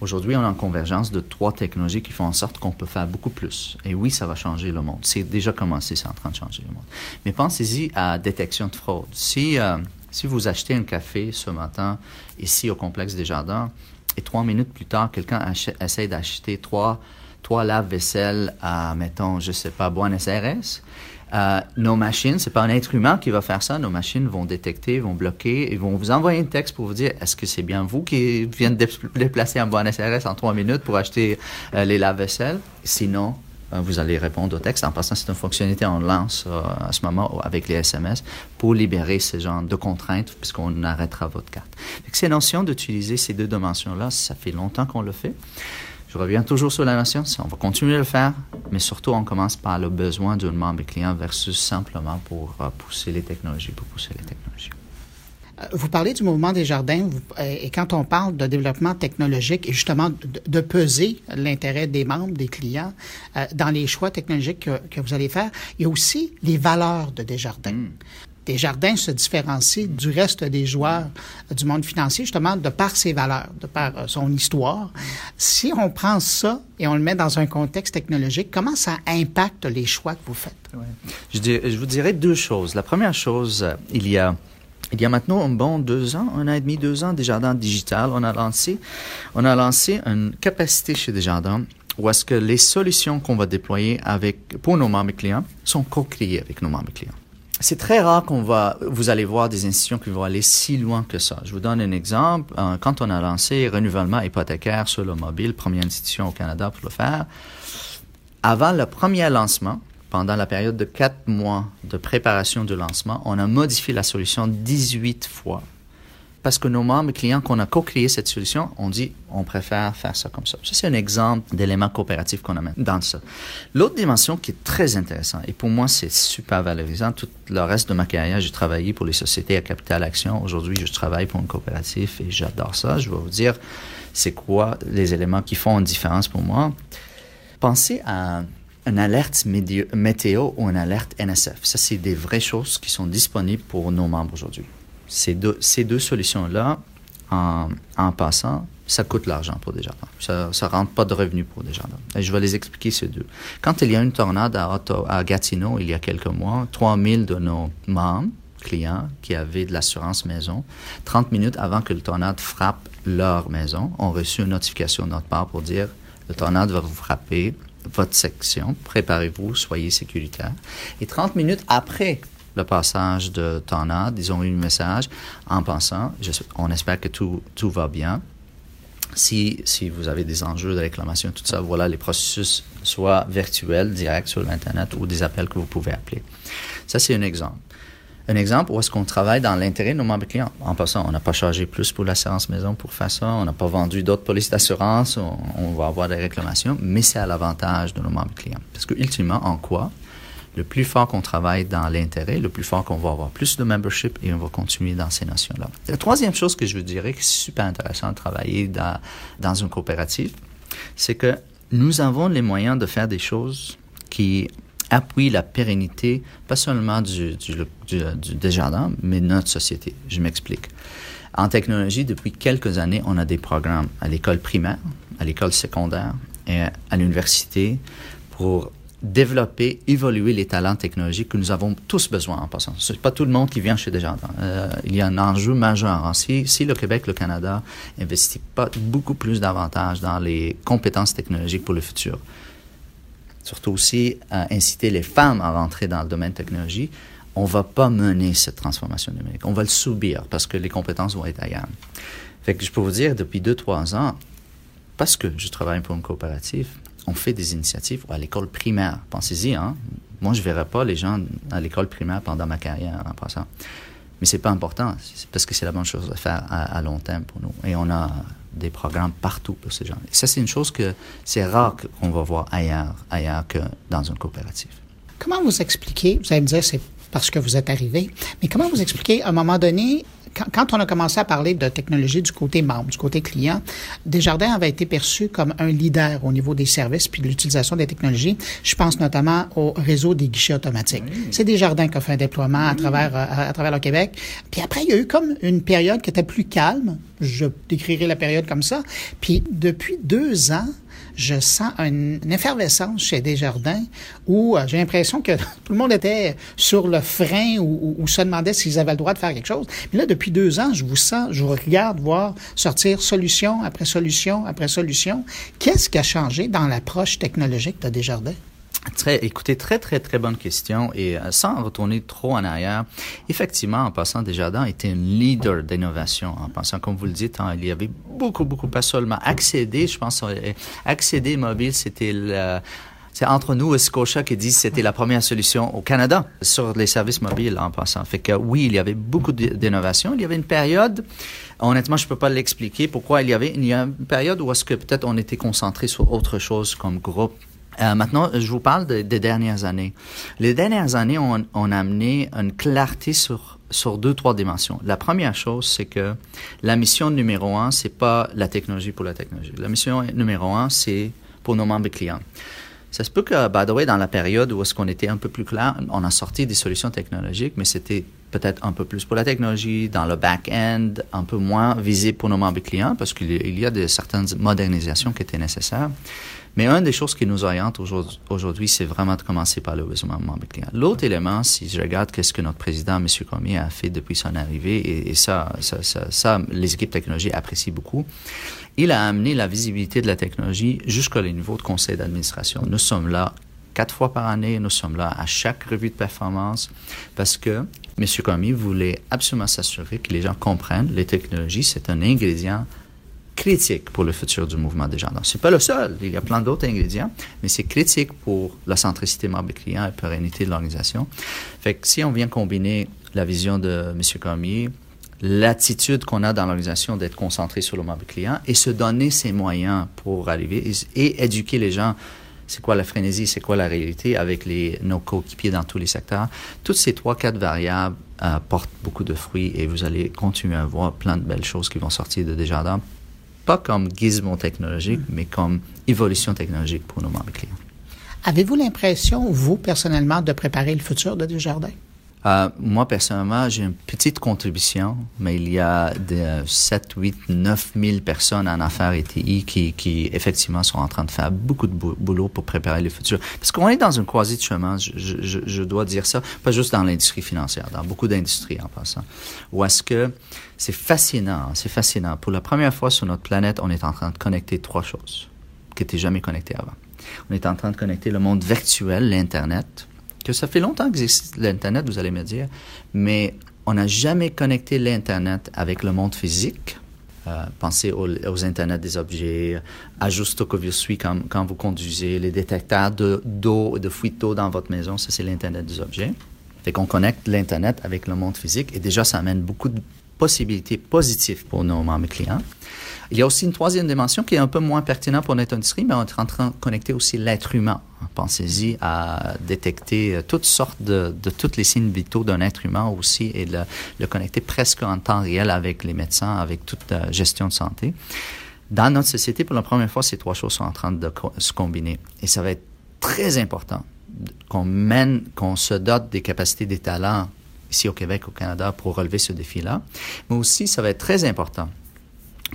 S3: Aujourd'hui, on a une convergence de trois technologies qui font en sorte qu'on peut faire beaucoup plus. Et oui, ça va changer le monde. C'est déjà commencé, c'est en train de changer le monde. Mais pensez-y à détection de fraude. Si euh, si vous achetez un café ce matin ici au complexe des jardins et trois minutes plus tard, quelqu'un essaie d'acheter trois, trois lave-vaisselle à, mettons, je sais pas, Buenos Aires, euh, nos machines, c'est pas un être humain qui va faire ça. Nos machines vont détecter, vont bloquer et vont vous envoyer un texte pour vous dire est-ce que c'est bien vous qui venez de déplacer en Buenos Aires en trois minutes pour acheter euh, les lave-vaisselle Sinon, vous allez répondre au texte. En passant, c'est une fonctionnalité on lance euh, à ce moment avec les SMS pour libérer ce genre de contraintes puisqu'on arrêtera votre carte. ces notions d'utiliser ces deux dimensions-là, ça fait longtemps qu'on le fait. Je reviens toujours sur la notion, on va continuer à le faire, mais surtout on commence par le besoin d'un membre client versus simplement pour euh, pousser les technologies, pour pousser les technologies.
S1: Euh, vous parlez du mouvement des jardins euh, et quand on parle de développement technologique et justement de, peser l'intérêt des membres, des clients euh, dans les choix technologiques que, vous allez faire, il y a aussi les valeurs de Desjardins. Mm. Desjardins se différencie du reste des joueurs du monde financier justement de par ses valeurs, de par son histoire. Si on prend ça et on le met dans un contexte technologique, comment ça impacte les choix que vous faites?
S3: Je, je vous dirais deux choses. La première chose, il y a il y a maintenant un bon deux ans, un an et demi, deux ans, Desjardins Digital, on a lancé, on a lancé une capacité chez Desjardins où est-ce que les solutions qu'on va déployer avec, pour nos membres clients sont co-créées avec nos membres clients. C'est très rare qu'on va, vous allez voir des institutions qui vont aller si loin que ça. Je vous donne un exemple. Euh, quand on a lancé renouvellement hypothécaire sur le mobile, première institution au Canada pour le faire, avant le premier lancement, pendant la période de quatre mois de préparation du lancement, on a modifié la solution 18 fois. Parce que nos membres clients qu'on a co-créé cette solution, on dit on préfère faire ça comme ça. Ça, c'est un exemple d'élément coopératif qu'on amène dans ça. L'autre dimension qui est très intéressante, et pour moi, c'est super valorisant. Tout le reste de ma carrière, j'ai travaillé pour les sociétés à capital action. Aujourd'hui, je travaille pour une coopérative et j'adore ça. Je vais vous dire c'est quoi les éléments qui font une différence pour moi. Pensez à une alerte météo ou une alerte NSF. Ça, c'est des vraies choses qui sont disponibles pour nos membres aujourd'hui. Ces deux, ces deux solutions-là, en, passant, ça coûte l'argent pour Desjardins. Ça ne rentre pas de revenus pour Desjardins. Et je vais les expliquer ces deux. Quand il y a une tornade à, à Gatineau il y a quelques mois, 3000 de nos membres, clients qui avaient de l'assurance maison, 30 minutes avant que le tornade frappe leur maison, ont reçu une notification de notre part pour dire le tornade va vous frapper, votre section, préparez-vous, soyez sécuritaire. Et 30 minutes après le passage de tornade, ils ont eu un message en pensant, on espère que tout, tout va bien. Si, si vous avez des enjeux de réclamation, tout ça, voilà les processus, soit virtuels, directs sur l'Internet ou des appels que vous pouvez appeler. Ça, c'est un exemple un exemple où est-ce qu'on travaille dans l'intérêt de nos membres clients? En passant, on n'a pas chargé plus pour l'assurance maison pour faire ça, on n'a pas vendu d'autres polices d'assurance, on, va avoir des réclamations, mais c'est à l'avantage de nos membres clients. Parce que, ultimement, en quoi? Le plus fort qu'on travaille dans l'intérêt, le plus fort qu'on va avoir plus de membership et on va continuer dans ces notions-là. La troisième chose que je vous dirais que c'est super intéressant de travailler dans, dans une coopérative, c'est que nous avons les moyens de faire des choses qui appuie la pérennité, pas seulement du, du, mais de notre société. Je m'explique. En technologie, depuis quelques années, on a des programmes à l'école primaire, à l'école secondaire et à l'université pour développer, évoluer les talents technologiques que nous avons tous besoin en passant. C'est pas tout le monde qui vient chez Desjardins. Euh, il y a un enjeu majeur. Si, si le Québec, le Canada investit pas beaucoup plus davantage dans les compétences technologiques pour le futur, surtout aussi à inciter les femmes à rentrer dans le domaine technologie, on va pas mener cette transformation numérique. On va le subir parce que les compétences vont être ailleurs. Fait je peux vous dire, depuis deux, trois ans, parce que je travaille pour une coopérative, on fait des initiatives à l'école primaire. Pensez-y, hein? Moi, je ne verrai pas les gens à l'école primaire pendant ma carrière en passant. Mais c'est pas important, parce que c'est la bonne chose à faire à, long terme pour nous. Et on a des programmes partout pour ces gens. Et ça, c'est une chose que c'est rare qu'on va voir ailleurs, ailleurs que dans une coopérative.
S1: Comment vous expliquez, vous allez me dire, c'est parce que vous êtes arrivé, mais comment vous expliquez, à un moment donné, quand, on a commencé à parler de technologie du côté membre, du côté client, Desjardins avait été perçu comme un leader au niveau des services puis de l'utilisation des technologies. Je pense notamment au réseau des guichets automatiques. C'est Desjardins qui a fait un déploiement à travers à, travers le Québec. Puis après, il y a eu comme une période qui était plus calme. Je décrirai la période comme ça. Puis depuis deux ans, je sens une, effervescence chez Desjardins où euh, j'ai l'impression que tout le monde était sur le frein ou, se demandait s'ils avaient le droit de faire quelque chose. Mais là, depuis deux ans, je vous sens, je vous regarde voir sortir solution après solution après solution. Qu'est-ce qui a changé dans l'approche technologique de Desjardins?
S3: Très, écoutez, très, très, très bonne question. Et euh, sans retourner trop en arrière, effectivement, en passant, Desjardins était un leader d'innovation. En passant, comme vous le dites, hein, il y avait beaucoup, beaucoup, pas seulement accéder, je pense, euh, accéder mobile, c'était c'est entre nous et Scotia qui disent c'était la première solution au Canada sur les services mobiles en passant. Fait que oui, il y avait beaucoup d'innovation. Il y avait une période, honnêtement, je peux pas l'expliquer pourquoi il y avait, une période où est-ce que peut-être on était concentré sur autre chose comme groupe euh, maintenant, je vous parle des dernières années. Les dernières années ont, ont amené une clarté sur, sur deux, trois dimensions. La première chose, c'est que la mission numéro un, c'est pas la technologie pour la technologie. La mission numéro un, c'est pour nos membres clients. Ça se peut que, by the way, dans la période où est-ce qu'on était un peu plus clair, on a sorti des solutions technologiques, mais c'était peut-être un peu plus pour la technologie, dans le back-end, un peu moins visé pour nos membres clients, parce qu'il y a de, certaines modernisations qui étaient nécessaires. Mais une des choses qui nous oriente aujourd'hui, c'est vraiment de commencer par le besoin membre client. L'autre élément, si je regarde qu'est-ce que notre président, M. Cormier, a fait depuis son arrivée, et, ça, ça, ça, ça, les équipes technologiques apprécient beaucoup, il a amené la visibilité de la technologie jusqu'au niveau de conseil d'administration. Nous sommes là quatre fois par année, nous sommes là à chaque revue de performance parce que M. Cormier voulait absolument s'assurer que les gens comprennent les technologies, c'est un ingrédient critique pour le futur du mouvement des gens. Ce n'est pas le seul, il y a plein d'autres ingrédients, mais c'est critique pour la centricité membre client et pérennité de l'organisation. Fait que si on vient combiner la vision de M. Cormier, l'attitude qu'on a dans l'organisation d'être concentré sur le membre client et se donner ses moyens pour arriver et, éduquer les gens c'est quoi la frénésie, c'est quoi la réalité avec nos coéquipiers dans tous les secteurs. Toutes ces trois, quatre variables euh, portent beaucoup de fruits et vous allez continuer à voir plein de belles choses qui vont sortir de Desjardins pas comme gizmo technologique, mm. mais comme évolution technologique pour nos membres clients.
S1: Avez-vous l'impression, vous, personnellement, de préparer le futur de Desjardins?
S3: Euh, moi, personnellement, j'ai une petite contribution, mais il y a de 7, 8, 9 000 personnes en affaires et TI qui, qui, effectivement, sont en train de faire beaucoup de boulot pour préparer le futur. Parce qu'on est dans une croisée de chemin, je, je, je, dois dire ça, pas juste dans l'industrie financière, dans beaucoup d'industries en passant, où est-ce que c'est fascinant, c'est fascinant. Pour la première fois sur notre planète, on est en train de connecter trois choses qui n'étaient jamais connectées avant. On est en train de connecter le monde virtuel, l'Internet, que ça fait longtemps que existe l'Internet, vous allez me dire, mais on n'a jamais connecté l'Internet avec le monde physique. Euh, pensez aux, aux Internet des objets, ajuste que vous suivez quand, quand vous conduisez, les détecteurs d'eau, de, fuite d'eau dans votre maison, ça c'est l'Internet des objets. Fait qu'on connecte l'Internet avec le monde physique et déjà ça amène beaucoup de possibilités positives pour nos membres clients. Il y a aussi une troisième dimension qui est un peu moins pertinente pour notre industrie, mais on est en train de connecter aussi l'être humain. Pensez-y à détecter toutes sortes de, de toutes les signes vitaux d'un être humain aussi et de le connecter presque en temps réel avec les médecins, avec toute la gestion de santé. Dans notre société, pour la première fois, ces trois choses sont en train de se combiner. Et ça va être très important qu'on mène, qu'on se dote des capacités, des talents ici au Québec, au Canada, pour relever ce défi-là. Mais aussi, ça va être très important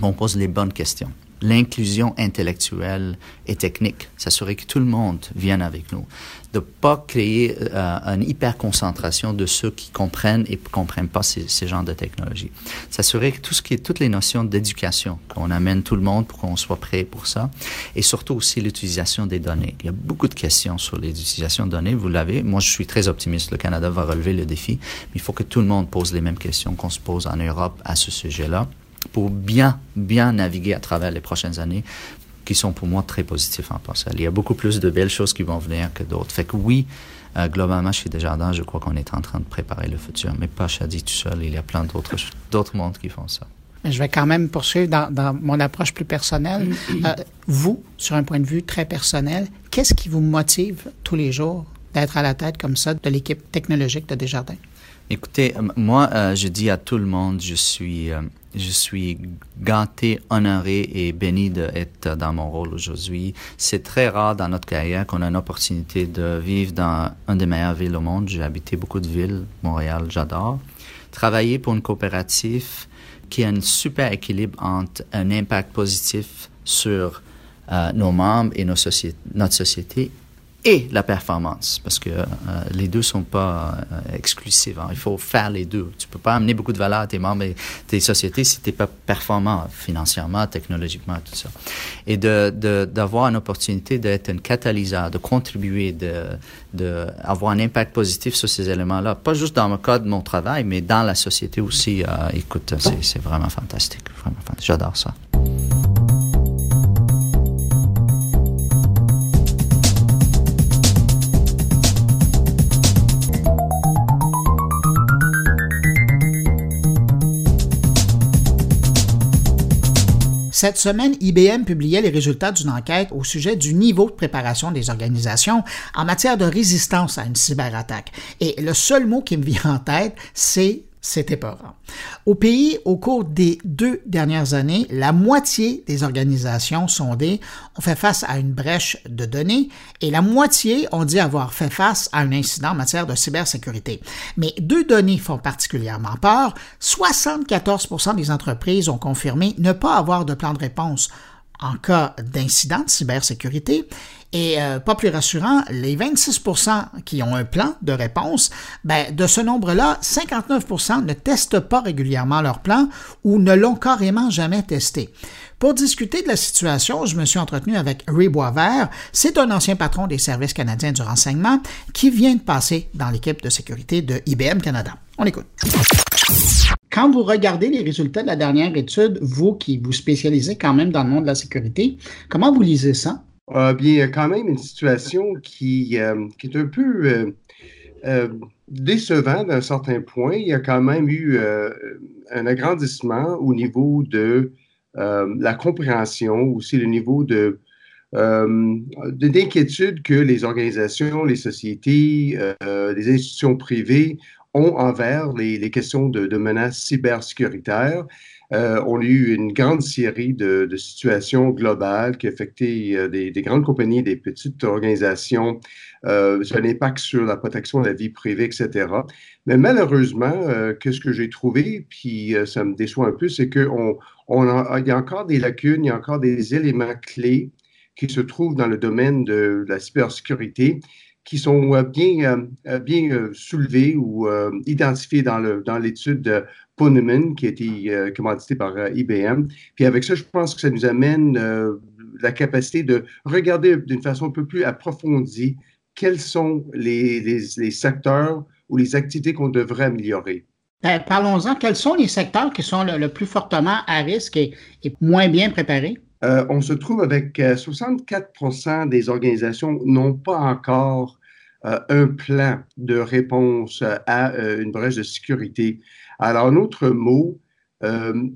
S3: qu'on pose les bonnes questions l'inclusion intellectuelle et technique, s'assurer que tout le monde vienne avec nous, de pas créer euh, une hyper concentration de ceux qui comprennent et comprennent pas ces, ces genres de technologies. S'assurer que tout ce qui est toutes les notions d'éducation, qu'on amène tout le monde pour qu'on soit prêt pour ça, et surtout aussi l'utilisation des données. Il y a beaucoup de questions sur l'utilisation de données. Vous l'avez. Moi, je suis très optimiste. Le Canada va relever le défi, mais il faut que tout le monde pose les mêmes questions qu'on se pose en Europe à ce sujet-là pour bien, bien naviguer à travers les prochaines années qui sont pour moi très positifs en passant. Il y a beaucoup plus de belles choses qui vont venir que d'autres. Fait que oui, euh, globalement, chez Desjardins, je crois qu'on est en train de préparer le futur, mais pas Shadi tout seul. Il y a plein d'autres, d'autres mondes qui font ça.
S1: Je vais quand même poursuivre dans, dans mon approche plus personnelle. Euh, vous, sur un point de vue très personnel, qu'est-ce qui vous motive tous les jours d'être à la tête comme ça de l'équipe technologique de Desjardins?
S3: Écoutez, moi, euh, je dis à tout le monde, je suis, euh, je suis gâté, honoré et béni d'être dans mon rôle aujourd'hui. C'est très rare dans notre carrière qu'on a une opportunité de vivre dans une des meilleures villes au monde. J'ai habité beaucoup de villes, Montréal, j'adore. Travailler pour une coopérative qui a un super équilibre entre un impact positif sur euh, nos membres et notre société et la performance, parce que euh, les deux sont pas euh, exclusifs. Hein. Il faut faire les deux. Tu peux pas amener beaucoup de valeur à tes membres et tes sociétés si tu n'es pas performant financièrement, technologiquement, tout ça. Et de d'avoir une opportunité d'être un catalyseur, de contribuer, de de avoir un impact positif sur ces éléments-là, pas juste dans le cadre de mon travail, mais dans la société aussi. Euh, écoute, c'est vraiment fantastique, vraiment fantastique. J'adore ça.
S1: Cette semaine, IBM publiait les résultats d'une enquête au sujet du niveau de préparation des organisations en matière de résistance à une cyberattaque. Et le seul mot qui me vient en tête, c'est c'était rare. Au pays, au cours des deux dernières années, la moitié des organisations sondées ont fait face à une brèche de données et la moitié ont dit avoir fait face à un incident en matière de cybersécurité. Mais deux données font particulièrement peur. 74% des entreprises ont confirmé ne pas avoir de plan de réponse en cas d'incident de cybersécurité. Et euh, pas plus rassurant, les 26% qui ont un plan de réponse, ben, de ce nombre-là, 59% ne testent pas régulièrement leur plan ou ne l'ont carrément jamais testé. Pour discuter de la situation, je me suis entretenu avec Ray Boisvert. C'est un ancien patron des services canadiens du renseignement qui vient de passer dans l'équipe de sécurité de IBM Canada. On écoute. Quand vous regardez les résultats de la dernière étude, vous qui vous spécialisez quand même dans le monde de la sécurité, comment vous lisez ça?
S4: Ah, bien, il y a quand même une situation qui, euh, est un peu euh, euh, décevant d'un certain point. Il y a quand même eu un agrandissement au niveau de la compréhension, aussi le niveau de d'inquiétude que les organisations, les sociétés, les institutions privées ont envers les, questions de, menaces cybersécuritaires. Euh, on a eu une grande série de, situations globales qui affectaient euh, des, grandes compagnies, des petites organisations, euh, un impact sur la protection de la vie privée, etc. Mais malheureusement, euh, qu'est-ce que j'ai trouvé, puis ça me déçoit un peu, c'est qu'il on, y a encore des lacunes, il y a encore des éléments clés qui se trouvent dans le domaine de la cybersécurité qui sont euh, bien, euh, bien euh, soulevés ou identifiés dans l'étude dans de Poneman, qui a été commanditée par IBM. Puis avec ça, je pense que ça nous amène la capacité de regarder d'une façon un peu plus approfondie quels sont les, les, secteurs ou les activités qu'on devrait améliorer.
S1: Ben, parlons-en. Quels sont les secteurs qui sont le, plus fortement à risque et moins bien préparés?
S4: Euh, on se trouve avec 64% euh, des organisations n'ont pas encore euh, un plan de réponse à une brèche de sécurité. Alors, en autre mot,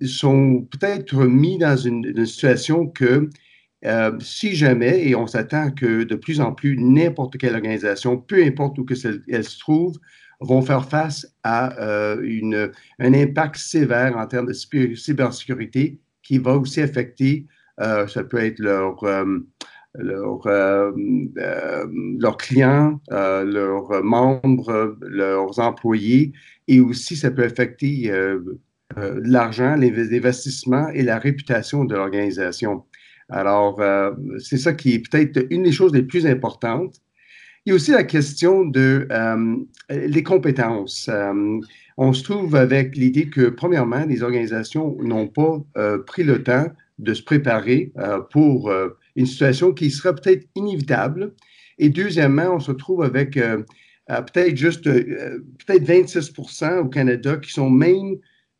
S4: sont peut-être mis dans une, situation que si jamais, et on s'attend que de plus en plus n'importe quelle organisation, peu importe où que elle se trouve, vont faire face à une, un impact sévère en termes de cybersécurité qui va aussi affecter ça peut être leur, euh, leurs, leurs clients, leurs membres, leurs employés, et aussi ça peut affecter l'argent, les investissements et la réputation de l'organisation. Alors, c'est ça qui est peut-être une des choses les plus importantes. Il y a aussi la question de euh, les compétences. Euh, on se trouve avec l'idée que, premièrement, les organisations n'ont pas euh, pris le temps de se préparer pour une situation qui sera peut-être inévitable. Et deuxièmement, on se trouve avec peut-être juste peut-être 26% au Canada qui sont même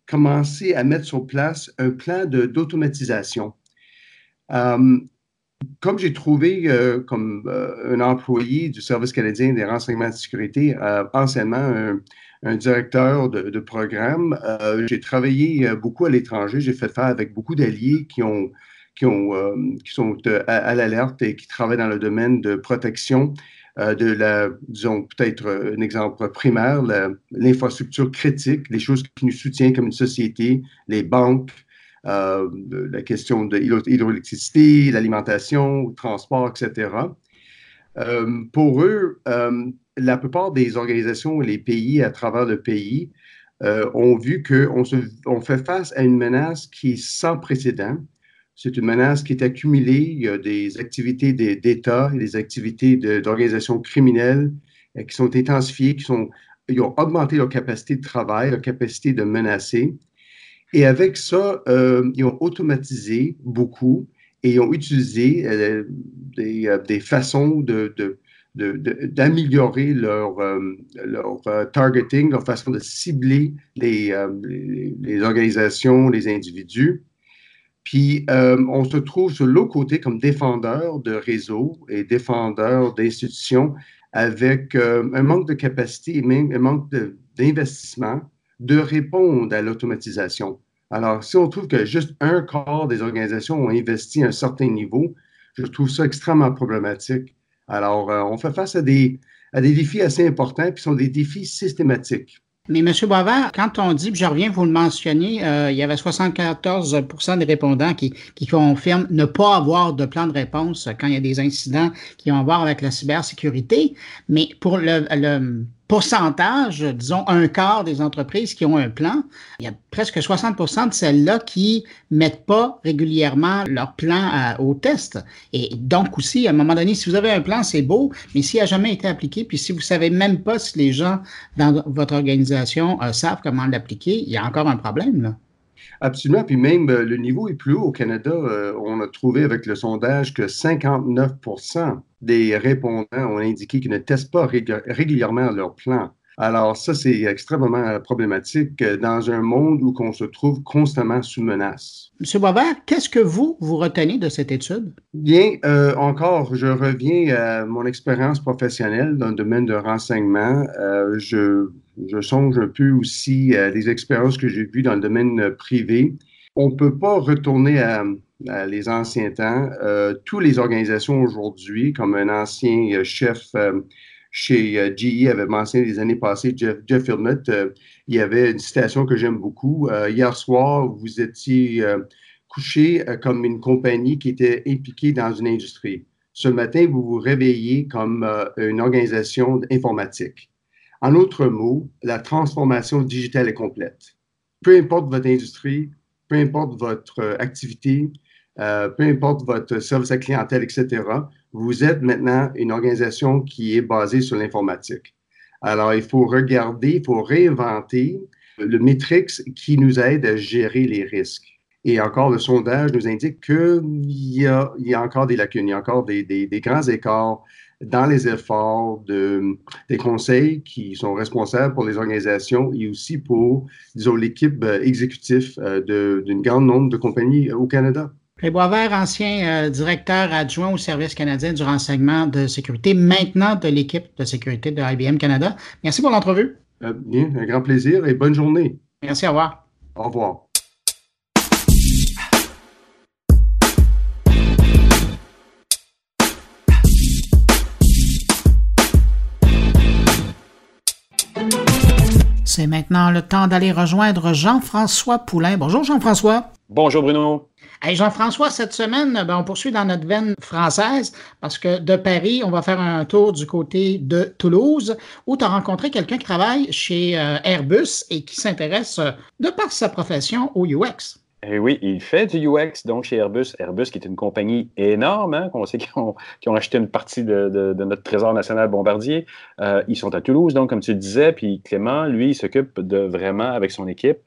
S4: commencés à mettre sur place un plan d'automatisation comme j'ai trouvé euh, comme euh, un employé du Service canadien des renseignements de sécurité, euh, anciennement directeur de, programme, j'ai travaillé beaucoup à l'étranger. J'ai fait faire avec beaucoup d'alliés qui, qui sont à, l'alerte et qui travaillent dans le domaine de protection de la, disons, peut-être un exemple primaire, l'infrastructure critique, les choses qui nous soutiennent comme une société, les banques, euh, la question de l'hydroélectricité, l'alimentation, le transport, etc. Euh, pour eux, euh, la plupart des organisations et les pays à travers le pays ont vu qu'on on fait face à une menace qui est sans précédent. C'est une menace qui est accumulée. Il y a des activités d'État et des activités d'organisations criminelles qui sont intensifiées, qui sont, ils ont augmenté leur capacité de travail, leur capacité de menacer. Et avec ça, euh, ils ont automatisé beaucoup et ont utilisé euh, euh, des, façons d'améliorer leur, leur targeting, leur façon de cibler les, les, organisations, les individus. Puis, on se trouve sur l'autre côté comme défendeur de réseaux et défendeur d'institutions avec un manque de capacité et même un manque d'investissement de répondre à l'automatisation. Alors, si on trouve que juste un quart des organisations ont investi à un certain niveau, je trouve ça extrêmement problématique. Alors, euh, on fait face à des, défis assez importants, qui sont des défis systématiques.
S1: Mais M. Boisvert, quand on dit, je reviens, vous le mentionnez, euh, il y avait 74% des répondants qui, qui, confirment ne pas avoir de plan de réponse quand il y a des incidents qui ont à voir avec la cybersécurité. Mais pour le, le pourcentage, disons un quart des entreprises qui ont un plan, il y a presque 60% de celles-là qui mettent pas régulièrement leur plan au test. Et donc aussi, à un moment donné, si vous avez un plan, c'est beau, mais s'il n'a jamais été appliqué, puis si vous savez même pas si les gens dans votre organisation euh, savent comment l'appliquer, il y a encore un problème. Là.
S4: Absolument. Puis même euh, le niveau est plus haut au Canada. Euh, on a trouvé avec le sondage que 59 des répondants ont indiqué qu'ils ne testent pas régulièrement leur plan. Alors ça, c'est extrêmement problématique euh, dans un monde où on se trouve constamment sous menace.
S1: Monsieur Boisvert, qu'est-ce que vous, vous retenez de cette étude?
S4: Bien, encore, je reviens à mon expérience professionnelle dans le domaine de renseignement. je je songe un peu aussi à des expériences que j'ai vues dans le domaine privé. On ne peut pas retourner à, les anciens temps. Euh, toutes les organisations aujourd'hui, comme un ancien euh, chef euh, chez GE avait mentionné les années passées, Jeff, Jeff il y avait une citation que j'aime beaucoup. hier soir, vous étiez couché comme une compagnie qui était impliquée dans une industrie. Ce matin, vous vous réveillez comme une organisation informatique. En autre mots, la transformation digitale est complète. Peu importe votre industrie, peu importe votre euh, activité, euh, peu importe votre service à clientèle, etc., vous êtes maintenant une organisation qui est basée sur l'informatique. Alors, il faut regarder, il faut réinventer le Matrix qui nous aide à gérer les risques. Et encore, le sondage nous indique qu'il y a, encore des lacunes, il y a encore des, grands écarts dans les efforts de, des conseils qui sont responsables pour les organisations et aussi pour, disons, l'équipe euh, exécutive euh, d'une grande nombre de compagnies au Canada.
S1: Pierre Boisvert, ancien euh, directeur adjoint au Service canadien du renseignement de sécurité, maintenant de l'équipe de sécurité de IBM Canada. Merci pour l'entrevue.
S4: bien, un grand plaisir et bonne journée.
S1: Merci, au revoir.
S4: Au revoir.
S1: C'est maintenant le temps d'aller rejoindre Jean-François Poulain. Bonjour Jean-François.
S5: Bonjour Bruno.
S1: Jean-François, cette semaine, ben, on poursuit dans notre veine française parce que de Paris, on va faire un tour du côté de Toulouse où tu as rencontré quelqu'un qui travaille chez euh, Airbus et qui s'intéresse, euh, de par sa profession, au UX.
S5: Eh oui, il fait du UX donc chez Airbus. Airbus qui est une compagnie énorme, hein, qu'on sait qu'ils ont, acheté une partie de, notre trésor national bombardier. Euh, ils sont à Toulouse, donc comme tu le disais, puis Clément, lui, il s'occupe de vraiment, avec son équipe,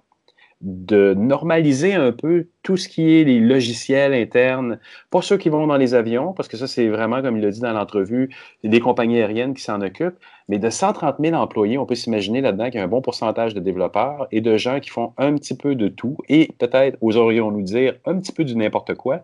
S5: de normaliser un peu tout ce qui est les logiciels internes, pas ceux qui vont dans les avions, parce que ça, c'est vraiment, comme il l'a dit dans l'entrevue, des compagnies aériennes qui s'en occupent, mais de 130 000 employés, on peut s'imaginer là-dedans qu'il y a un bon pourcentage de développeurs et de gens qui font un petit peu de tout, et peut-être, oserions-nous dire, un petit peu du n'importe quoi.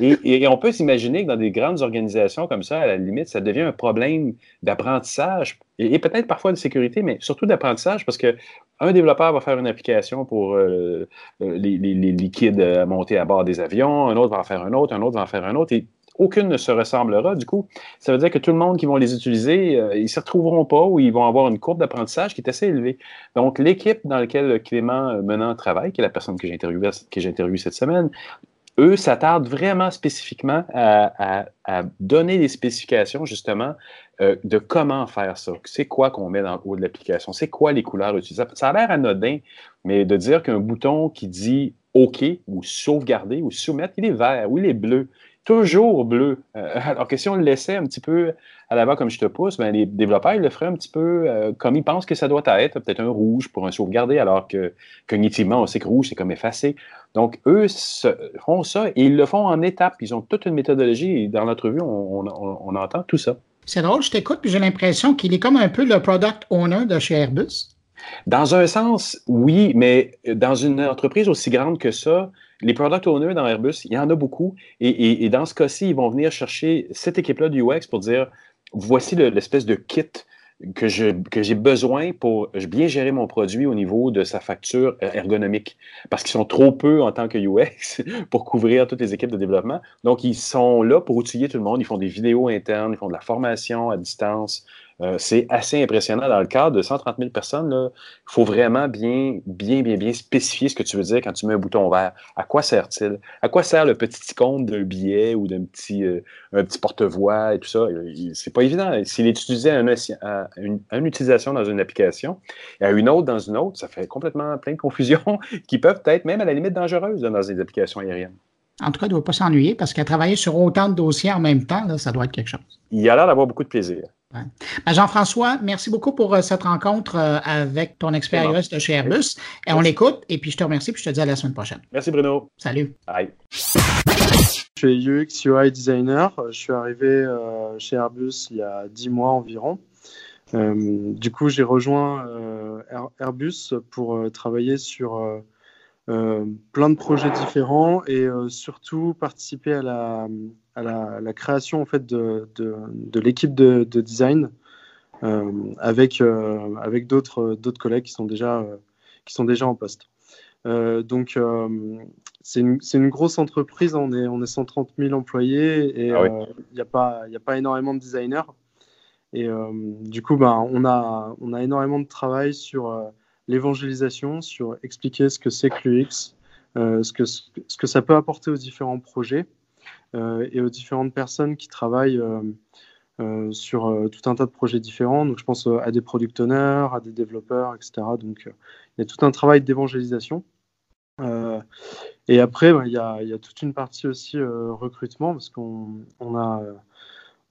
S5: Et, on peut s'imaginer que dans des grandes organisations comme ça, à la limite, ça devient un problème d'apprentissage et, peut-être parfois de sécurité, mais surtout d'apprentissage, parce que un développeur va faire une application pour euh, euh, les, liquides à monter à bord des avions, un autre va en faire un autre, un autre va en faire un autre, et aucune ne se ressemblera. Du coup, ça veut dire que tout le monde qui vont les utiliser, euh, ils ne se retrouveront pas ou ils vont avoir une courbe d'apprentissage qui est assez élevée. Donc, l'équipe dans laquelle Clément Menant travaille, qui est la personne que j'ai interviewée, cette semaine, eux s'attardent vraiment spécifiquement à, donner des spécifications, justement, euh, de comment faire ça. C'est quoi qu'on met dans le haut de l'application? C'est quoi les couleurs utilisables? Ça a l'air anodin, mais de dire qu'un bouton qui dit OK ou sauvegarder ou soumettre, il est vert ou il est bleu toujours bleu. Euh, alors que si on le laissait un petit peu à l'avant comme je te pousse, ben, les développeurs ils le feraient un petit peu euh, comme ils pensent que ça doit être, peut-être un rouge pour un sauvegarder, alors que cognitivement, on sait que rouge, c'est comme effacé. Donc, eux font ça et ils le font en étapes. Ils ont toute une méthodologie et dans notre vue, on, entend tout ça.
S1: C'est drôle, je t'écoute, puis j'ai l'impression qu'il est comme un peu le product owner de chez Airbus.
S5: Dans un sens, oui, mais dans une entreprise aussi grande que ça, les product owners dans Airbus, il y en a beaucoup. Et, dans ce cas-ci, ils vont venir chercher cette équipe-là du UX pour dire voici l'espèce de kit que j'ai besoin pour bien gérer mon produit au niveau de sa facture euh, ergonomique. Parce qu'ils sont trop peu en tant que UX pour couvrir toutes les équipes de développement. Donc, ils sont là pour outiller tout le monde. Ils font des vidéos internes, ils font de la formation à distance. Euh, c'est assez impressionnant. Dans le cadre de 130 000 personnes, il faut vraiment bien, bien, bien, bien spécifier ce que tu veux dire quand tu mets un bouton vert. À quoi sert-il? À quoi sert le petit icône d'un billet ou d'un petit, euh, petit porte-voix et tout ça? C'est pas évident. S'il est utilisé à une, utilisation dans une application et à une autre dans une autre, ça fait complètement plein de confusions qui peuvent être même à la limite dangereuses dans des applications aériennes.
S1: En tout cas, il ne doit pas s'ennuyer parce qu'à travailler sur autant de dossiers en même temps, ça doit être quelque chose.
S5: Il a l'air d'avoir beaucoup de plaisir.
S1: Ben, Jean-François, merci beaucoup pour euh, cette rencontre euh, avec ton expérience de chez Airbus. Et on l'écoute, et puis je te remercie, puis je te dis à la semaine prochaine.
S5: Merci Bruno.
S1: Salut.
S5: Bye.
S6: Je suis UX UI designer. Je suis arrivé euh, chez Airbus il y a 10 mois environ. du coup, j'ai rejoint Airbus pour travailler sur plein de projets différents et surtout participer à la, à la, création en fait de, de, l'équipe de, design euh, avec, euh, avec d'autres, d'autres collègues qui sont déjà, qui sont déjà en poste. Euh, donc, c'est une, une, grosse entreprise, on est, on est 130 000 employés et ah il n'y a, pas, a pas énormément de designers. Et du coup, ben, on, a, on a énormément de travail sur l'évangélisation, sur expliquer ce que c'est que l'UX, ce, que, ce que ça peut apporter aux différents projets. Euh, et aux différentes personnes qui travaillent euh, euh, sur tout un tas de projets différents. Donc, je pense à des product owners, à des développeurs, etc. Donc, il y a tout un travail d'évangélisation. et après, il y, a, y, a, toute une partie aussi recrutement, parce qu'on on a,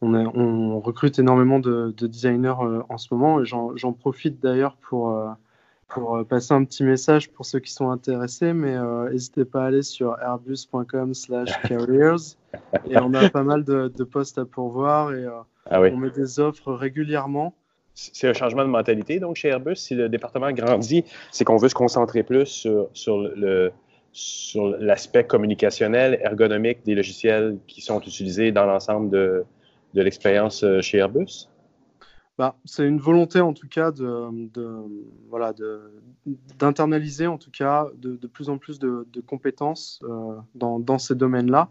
S6: on, recrute énormément de, de designers en ce moment. Et j'en profite d'ailleurs pour pour euh, passer un petit message pour ceux qui sont intéressés, mais euh, n'hésitez pas à aller sur airbus.com/careers et on a pas mal de, postes à pourvoir et euh, ah on met des offres régulièrement.
S5: C'est un changement de mentalité donc chez Airbus. Si le département grandit, c'est qu'on veut se concentrer plus sur, sur le sur l'aspect communicationnel, ergonomique des logiciels qui sont utilisés dans l'ensemble de, de l'expérience chez Airbus.
S6: Bah, c'est une volonté en tout cas de, voilà d'internaliser en tout cas de, plus en plus de, compétences euh, dans, ces domaines-là.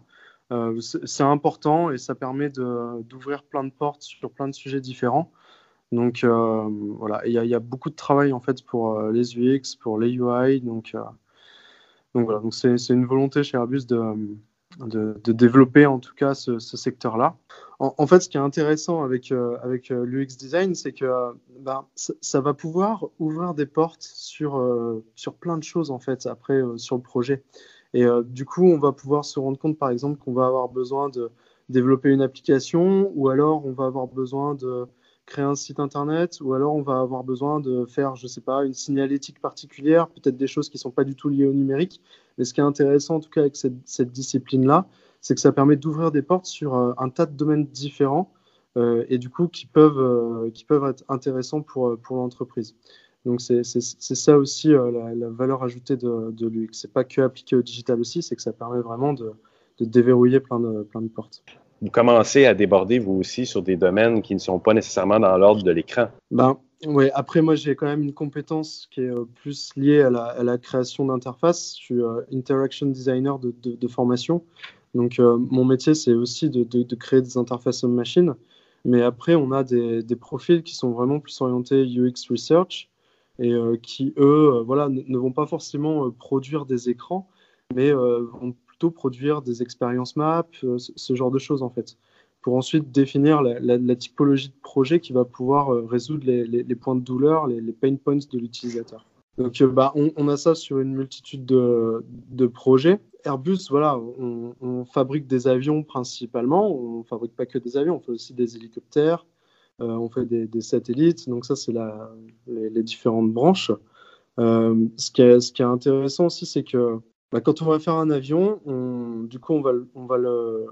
S6: Euh, c'est important et ça permet d'ouvrir plein de portes sur plein de sujets différents. Donc euh, voilà, il y, a beaucoup de travail en fait pour les UX, pour les UI. Donc voilà, donc c'est une volonté chez Airbus de, de, développer en tout cas ce, secteur-là. En, fait, ce qui est intéressant avec, euh, avec euh, l'UX Design, c'est que ben, ça, va pouvoir ouvrir des portes sur, euh, sur plein de choses en fait après sur le projet. Et du coup, on va pouvoir se rendre compte par exemple qu'on va avoir besoin de développer une application ou alors on va avoir besoin de créer un site internet ou alors on va avoir besoin de faire, je sais pas, une signalétique particulière, peut-être des choses qui sont pas du tout liées au numérique. Mais ce qui est intéressant, en tout cas, avec cette, discipline-là, c'est que ça permet d'ouvrir des portes sur euh, un tas de domaines différents euh, et du coup qui peuvent, euh, qui peuvent être intéressants pour, pour l'entreprise. Donc c'est ça aussi la, valeur ajoutée de, de l'UX. C'est pas que appliqué au digital aussi, c'est que ça permet vraiment de, de déverrouiller plein de, plein de portes
S5: vous commencez à déborder vous aussi sur des domaines qui ne sont pas nécessairement dans l'ordre de l'écran.
S6: Ben, oui, après moi j'ai quand même une compétence qui est euh, plus liée à la, création d'interfaces. Je suis euh, interaction designer de, formation. Donc euh, mon métier c'est aussi de, créer des interfaces homme machine. Mais après on a des, profils qui sont vraiment plus orientés UX research et qui eux voilà, ne, vont pas forcément produire des écrans, mais vont plutôt produire des expériences maps, ce genre de choses en fait pour ensuite définir la, typologie de projet qui va pouvoir euh, résoudre les, points de douleur, les, pain points de l'utilisateur. Donc, euh, bah, on, a ça sur une multitude de, projets. Airbus, voilà, on, fabrique des avions principalement. On ne fabrique pas que des avions, on fait aussi des hélicoptères, euh, on fait des, satellites. Donc, ça, c'est les, différentes branches. ce, qui est, ce, qui est, intéressant aussi, c'est que bah, quand on va faire un avion, du coup, on va le,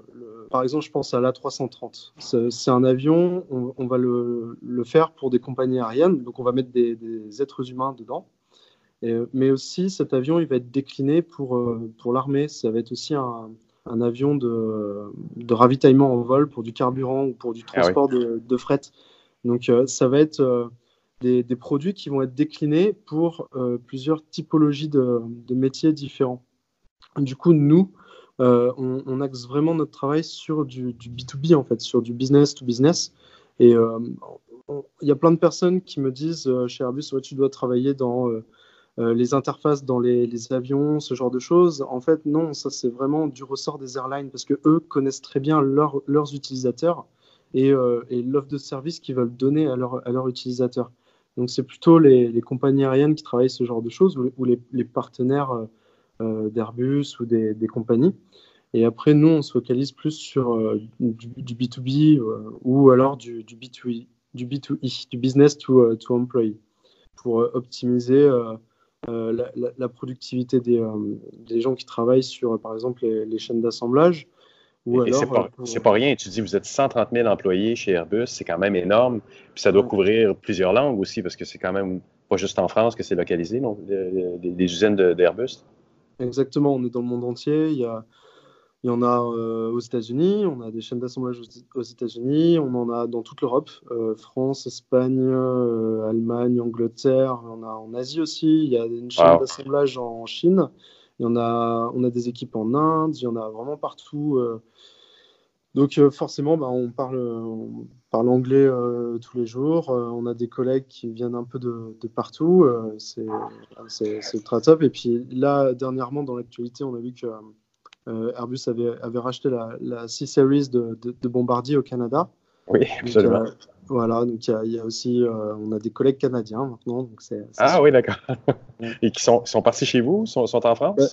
S6: Par exemple, je pense à l'A330. C'est un avion, on, va le, faire pour des compagnies aériennes, donc on va mettre des, êtres humains dedans. Mais aussi, cet avion, il va être décliné pour, euh, pour l'armée. Ça va être aussi un, avion de, de, ravitaillement en vol pour du carburant ou pour du ah transport de, fret. Donc, euh, ça va être euh, des, produits qui vont être déclinés pour plusieurs typologies de, métiers différents. Du coup, nous, euh, on, axe vraiment notre travail sur du, B2B, en fait, sur du business to business. Et euh, il y a plein de personnes qui me disent euh, chez Airbus, tu dois travailler dans les interfaces dans les, avions, ce genre de choses. En fait, non, ça c'est vraiment du ressort des airlines parce que eux connaissent très bien leurs utilisateurs et, l'offre de service qu'ils veulent donner à, leurs utilisateurs. Donc c'est plutôt les, compagnies aériennes qui travaillent ce genre de choses ou les partenaires euh, d'Airbus ou des, compagnies. Et après, nous, on se focalise plus sur euh, du, B2B euh, ou alors du, du, B2E, du B2E, du business to, to employee, pour optimiser la, productivité des, des, gens qui travaillent sur, par exemple, les, chaînes d'assemblage.
S5: Alors, c'est pas, rien. Tu dis, vous êtes 130 000 employés chez Airbus, c'est quand même énorme. Puis ça doit couvrir plusieurs langues aussi, parce que c'est quand même pas juste en France que c'est localisé, non, des usines d'Airbus.
S6: Exactement, on est dans le monde entier. Il y, a, il y en a euh, aux États-Unis, on a des chaînes d'assemblage aux, États-Unis, on en a dans toute l'Europe, euh, France, Espagne, euh, Allemagne, Angleterre, on a en Asie aussi, il y a une chaîne d'assemblage en Chine, il y en a, on a des équipes en Inde, il y en a vraiment partout. Donc forcément, bah, on parle, on parle anglais tous les jours. on a des collègues qui viennent un peu de, partout. c'est très top. Et puis là, dernièrement, dans l'actualité, on a vu que Airbus avait, avait racheté la, la C-Series de, de, Bombardier au Canada.
S5: Oui, absolument.
S6: Voilà, donc il y, a aussi, euh, on a des collègues canadiens maintenant. Donc
S5: ah oui, d'accord. Et qui sont, sont partis chez vous, sont, sont en France?
S6: Bah,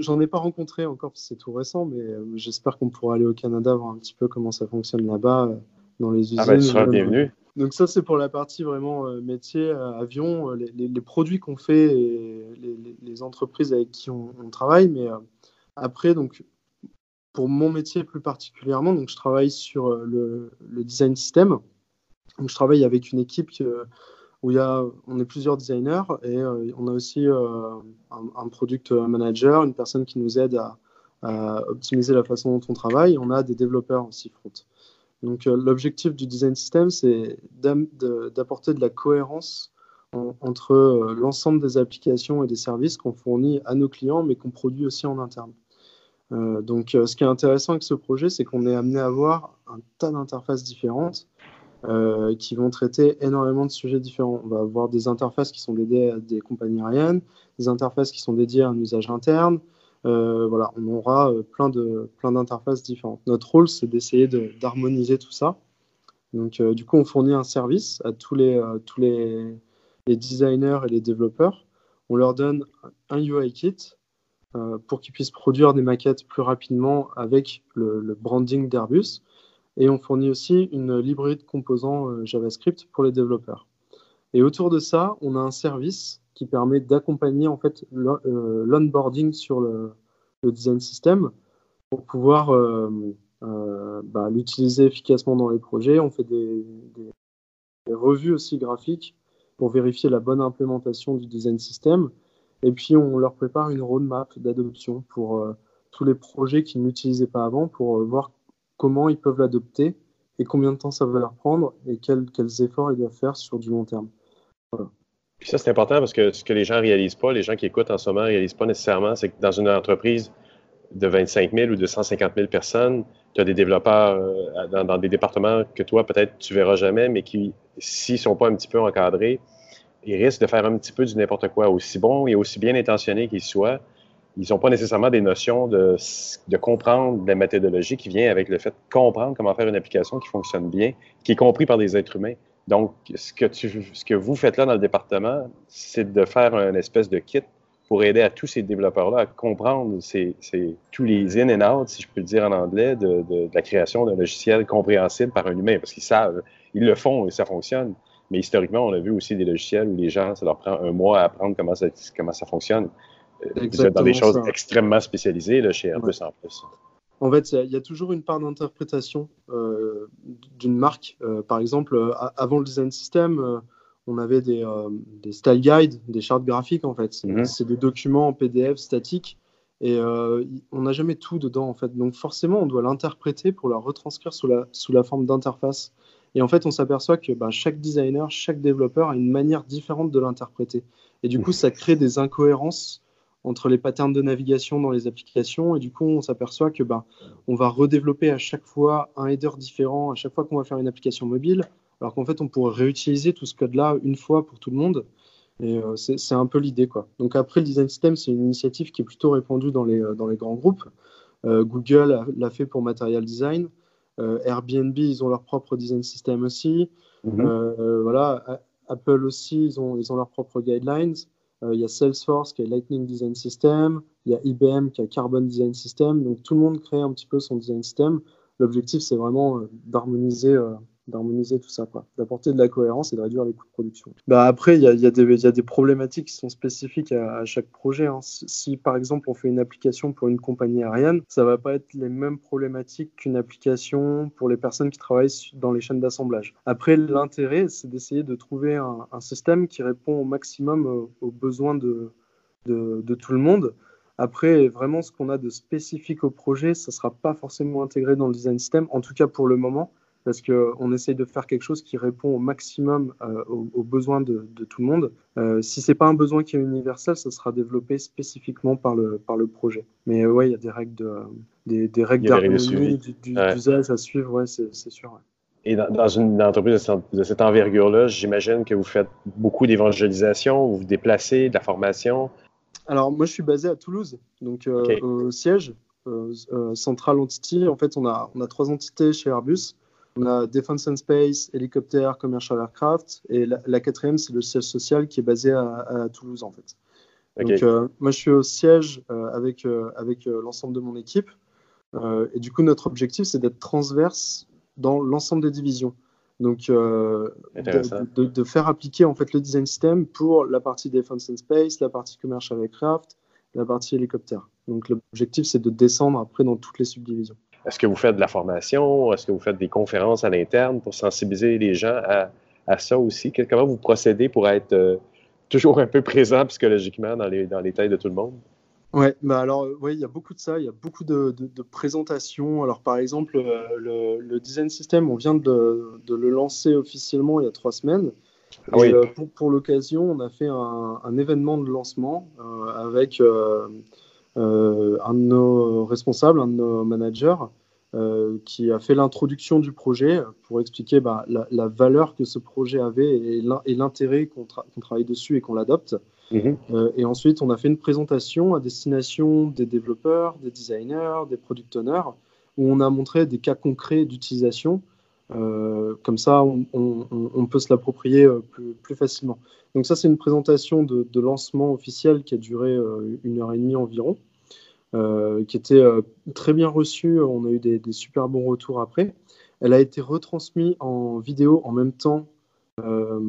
S6: J'en ai pas rencontré encore, c'est tout récent, mais euh, j'espère qu'on pourra aller au Canada voir un petit peu comment ça fonctionne là-bas, euh, dans les usines. Ah
S5: bah, tu seras bienvenu.
S6: Donc ça, c'est pour la partie vraiment métier, avion, les, les, produits qu'on fait et les, les, entreprises avec qui on, on travaille. Mais après, donc pour mon métier plus particulièrement, donc je travaille sur le, le design system je travaille avec une équipe où y a, on est plusieurs designers et euh, on a aussi euh, un, product manager, une personne qui nous aide à, optimiser la façon dont on travaille. On a des développeurs aussi front. Donc euh, l'objectif du design system, c'est d'apporter de la cohérence entre l'ensemble des applications et des services qu'on fournit à nos clients, mais qu'on produit aussi en interne. Donc, ce qui est intéressant avec ce projet, c'est qu'on est amené à avoir un tas d'interfaces différentes euh, qui vont traiter énormément de sujets différents. On va avoir des interfaces qui sont dédiées à des compagnies aériennes, des interfaces qui sont dédiées à un usage interne, voilà, on aura plein de plein d'interfaces différentes. Notre rôle, c'est d'essayer d'harmoniser tout ça. Donc, du coup, on fournit un service à tous les tous les, les designers et les développeurs. On leur donne un UI kit pour qu'ils puissent produire des maquettes plus rapidement avec le, branding d'Airbus. Et on fournit aussi une librairie de composants JavaScript pour les développeurs. Et autour de ça, on a un service qui permet d'accompagner en fait euh, l'onboarding sur le, design system pour pouvoir euh, euh, bah, l'utiliser efficacement dans les projets. On fait des, revues aussi graphiques pour vérifier la bonne implémentation du design system. Et puis on leur prépare une roadmap d'adoption pour tous les projets qu'ils n'utilisaient pas avant pour voir comment ils peuvent l'adopter et combien de temps ça va leur prendre et quels, quels efforts ils doivent faire sur du long terme.
S5: Puis ça, c'est important parce que ce que les gens ne réalisent pas, les gens qui écoutent en ce moment ne réalisent pas nécessairement, c'est que dans une entreprise de 25 000 ou de 150 000 personnes, tu as des développeurs euh, dans, des départements que toi, peut-être, tu verras jamais, mais qui, s'ils ne sont pas un petit peu encadrés, ils risquent de faire un petit peu du n'importe quoi. Aussi bon et aussi bien intentionné qu'ils soient, ils n'ont pas nécessairement des notions de, comprendre la méthodologie qui vient avec le fait de comprendre comment faire une application qui fonctionne bien, qui est compris par des êtres humains. Donc, ce que, tu, ce que vous faites là dans le département, c'est de faire un espèce de kit pour aider à tous ces développeurs-là à comprendre ces, tous les in and out, si je peux le dire en anglais, de, de, la création d'un logiciel compréhensible par un humain, parce qu'ils savent, ils le font et ça fonctionne. Mais historiquement, on a vu aussi des logiciels où les gens, ça leur prend un mois à apprendre comment ça, comment ça fonctionne. Euh, êtes dans des choses extrêmement spécialisées là, chez Airbus en plus.
S6: En fait, il y, a toujours une part d'interprétation euh, d'une marque. Euh, par exemple, euh, avant le design system, on avait des, style guides, des chartes graphiques en fait. Mhm. C'est des documents en PDF statiques et on n'a jamais tout dedans en fait. Donc forcément, on doit l'interpréter pour la retranscrire sous la, sous la forme d'interface. Et en fait, on s'aperçoit que bah, chaque designer, chaque développeur a une manière différente de l'interpréter. Et du coup, ça crée des incohérences entre les patterns de navigation dans les applications. Et du coup, on s'aperçoit que ben, on va redévelopper à chaque fois un header différent, à chaque fois qu'on va faire une application mobile, alors qu'en fait, on pourrait réutiliser tout ce code-là une fois pour tout le monde. Et euh, c'est un peu l'idée. quoi. Donc après, le design system, c'est une initiative qui est plutôt répandue dans les, euh, dans les grands groupes. Euh, Google l'a fait pour Material Design. Airbnb, ils ont leur propre design system aussi. Mm-hmm. voilà, Apple aussi, ils ont, ils ont leurs propres guidelines. Euh, il y a Salesforce qui a Lightning Design System, il y a IBM qui a Carbon Design System. Donc tout le monde crée un petit peu son design system. L'objectif, c'est vraiment euh, d'harmoniser euh, d'harmoniser tout ça, d'apporter de la cohérence et de réduire les coûts de production. Bah après, il y a, des problématiques qui sont spécifiques à, chaque projet. Hein. Si, par exemple on fait une application pour une compagnie aérienne, ça va pas être les mêmes problématiques qu'une application pour les personnes qui travaillent dans les chaînes d'assemblage. Après, l'intérêt, c'est d'essayer de trouver un, système qui répond au maximum euh, aux besoins de tout le monde. Après, vraiment, ce qu'on a de spécifique au projet, ça ne sera pas forcément intégré dans le design system, en tout cas pour le moment parce qu'on essaye de faire quelque chose qui répond au maximum euh, aux, besoins de, tout le monde. Euh, si ce n'est pas un besoin qui est universel, ça sera développé spécifiquement par le, par le projet. Mais euh, ouais, il y a des règles de, des, des règles d'harmonie, d'usage à suivre, ouais, c'est sûr.
S5: Et dans, une entreprise de cette envergure-là, j'imagine que vous faites beaucoup d'évangélisation, vous vous déplacez, de la formation.
S6: Alors, moi, je suis basé à Toulouse, donc au siège, Central Entity. En fait, on a, on a trois entités chez Airbus. On a Defense and Space, hélicoptère, commercial aircraft. Et la, quatrième, c'est le siège social qui est basé à, Toulouse, en fait. Donc, euh, moi, je suis au siège euh, avec, euh, avec l'ensemble de mon équipe. et du coup, notre objectif, c'est d'être transverse dans l'ensemble des divisions. Donc, de, de, faire appliquer en fait le design system pour la partie Defense and Space, la partie commercial aircraft, la partie hélicoptère. Donc, l'objectif, c'est de descendre après dans toutes les subdivisions.
S5: Est-ce que vous faites de la formation? Est-ce que vous faites des conférences à l'interne pour sensibiliser les gens à, ça aussi? Comment vous procédez pour être euh, toujours un peu présent psychologiquement dans les, dans les têtes de tout le monde?
S6: Oui, bah alors euh, ouais, il y a beaucoup de ça, il y a beaucoup de, présentations. Alors par exemple, euh, le, design system, on vient de, le lancer officiellement il y a trois semaines. Ah oui. pour, l'occasion, on a fait un, événement de lancement avec un de nos responsables, un de nos managers, qui a fait l'introduction du projet pour expliquer bah, la, valeur que ce projet avait et l'intérêt qu'on travaille dessus et qu'on l'adopte. Mhm. et ensuite, on a fait une présentation à destination des développeurs, des designers, des product owners, où on a montré des cas concrets d'utilisation euh, comme ça, on, peut se l'approprier euh, plus, facilement. Donc ça, c'est une présentation de, lancement officiel qui a duré euh, une heure et demie environ, qui était très bien reçue. On a eu des, super bons retours après. Elle a été retransmise en vidéo en même temps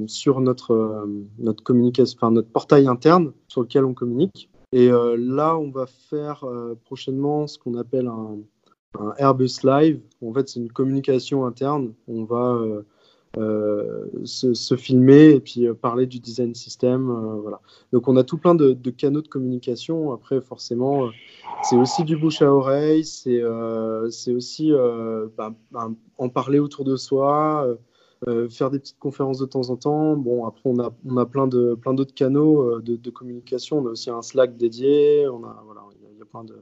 S6: sur notre, notre, portail interne sur lequel on communique. Et là, on va faire prochainement ce qu'on appelle un, un Airbus Live. En fait, c'est une communication interne. On va euh, euh, se, filmer et puis euh, parler du design system. voilà. Donc, on a tout plein de, canaux de communication. Après, forcément, c'est aussi du bouche à oreille. C'est aussi bah, bah, en parler autour de soi. faire des petites conférences de temps en temps. Bon, après, on a, on a plein d'autres plein canaux de, de, communication. On a aussi un Slack dédié. On a, voilà, il y a plein de,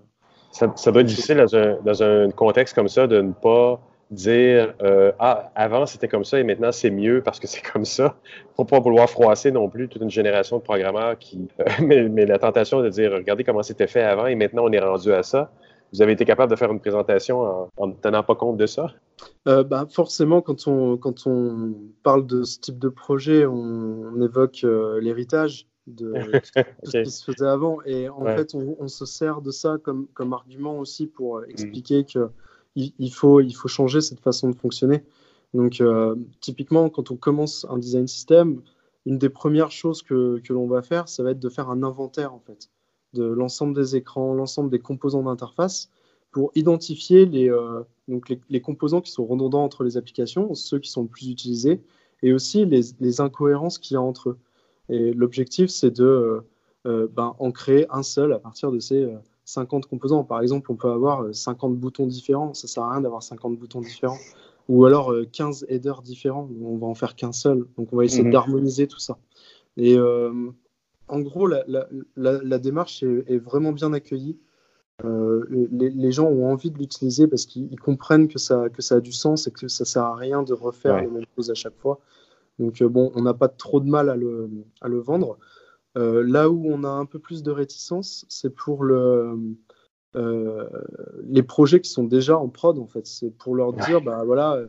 S5: ça, doit être difficile dans un, contexte comme ça de ne pas dire euh, Ah, avant c'était comme ça et maintenant c'est mieux parce que c'est comme ça. Faut pas vouloir froisser non plus toute une génération de programmeurs qui. Euh, mais, la tentation de dire Regardez comment c'était fait avant et maintenant on est rendu à ça. Vous avez été capable de faire une présentation en, ne tenant pas compte de ça?
S6: Euh, bah, forcément, quand on, quand on parle de ce type de projet, on évoque l'héritage de tout ce qui se faisait avant. Et en fait, on, se sert de ça comme, comme argument aussi pour euh, expliquer mm. que il, faut, il faut changer cette façon de fonctionner. Donc, euh, typiquement, quand on commence un design system, une des premières choses que, que l'on va faire, ça va être de faire un inventaire en fait de l'ensemble des écrans, l'ensemble des composants d'interface pour identifier les, euh, donc les, les, composants qui sont redondants entre les applications, ceux qui sont le plus utilisés, et aussi les, les incohérences qu'il y a entre eux. Et l'objectif, c'est de euh, euh, ben, en créer un seul à partir de ces 50 euh, composants. Par exemple, on peut avoir 50 boutons différents. Ça sert à rien d'avoir 50 boutons différents. Ou alors 15 headers différents. On va en faire qu'un seul. Donc, on va essayer mhm. d'harmoniser tout ça. Et en gros, la, la, la, démarche est, vraiment bien accueillie. les, les, gens ont envie de l'utiliser parce qu'ils comprennent que ça, que ça a du sens et que ça sert à rien de refaire les mêmes choses à chaque fois. Donc euh, bon, on n'a pas trop de mal à le, à le vendre. Euh, là où on a un peu plus de réticence, c'est pour le, euh, les projets qui sont déjà en prod, en fait. C'est pour leur dire, bah voilà,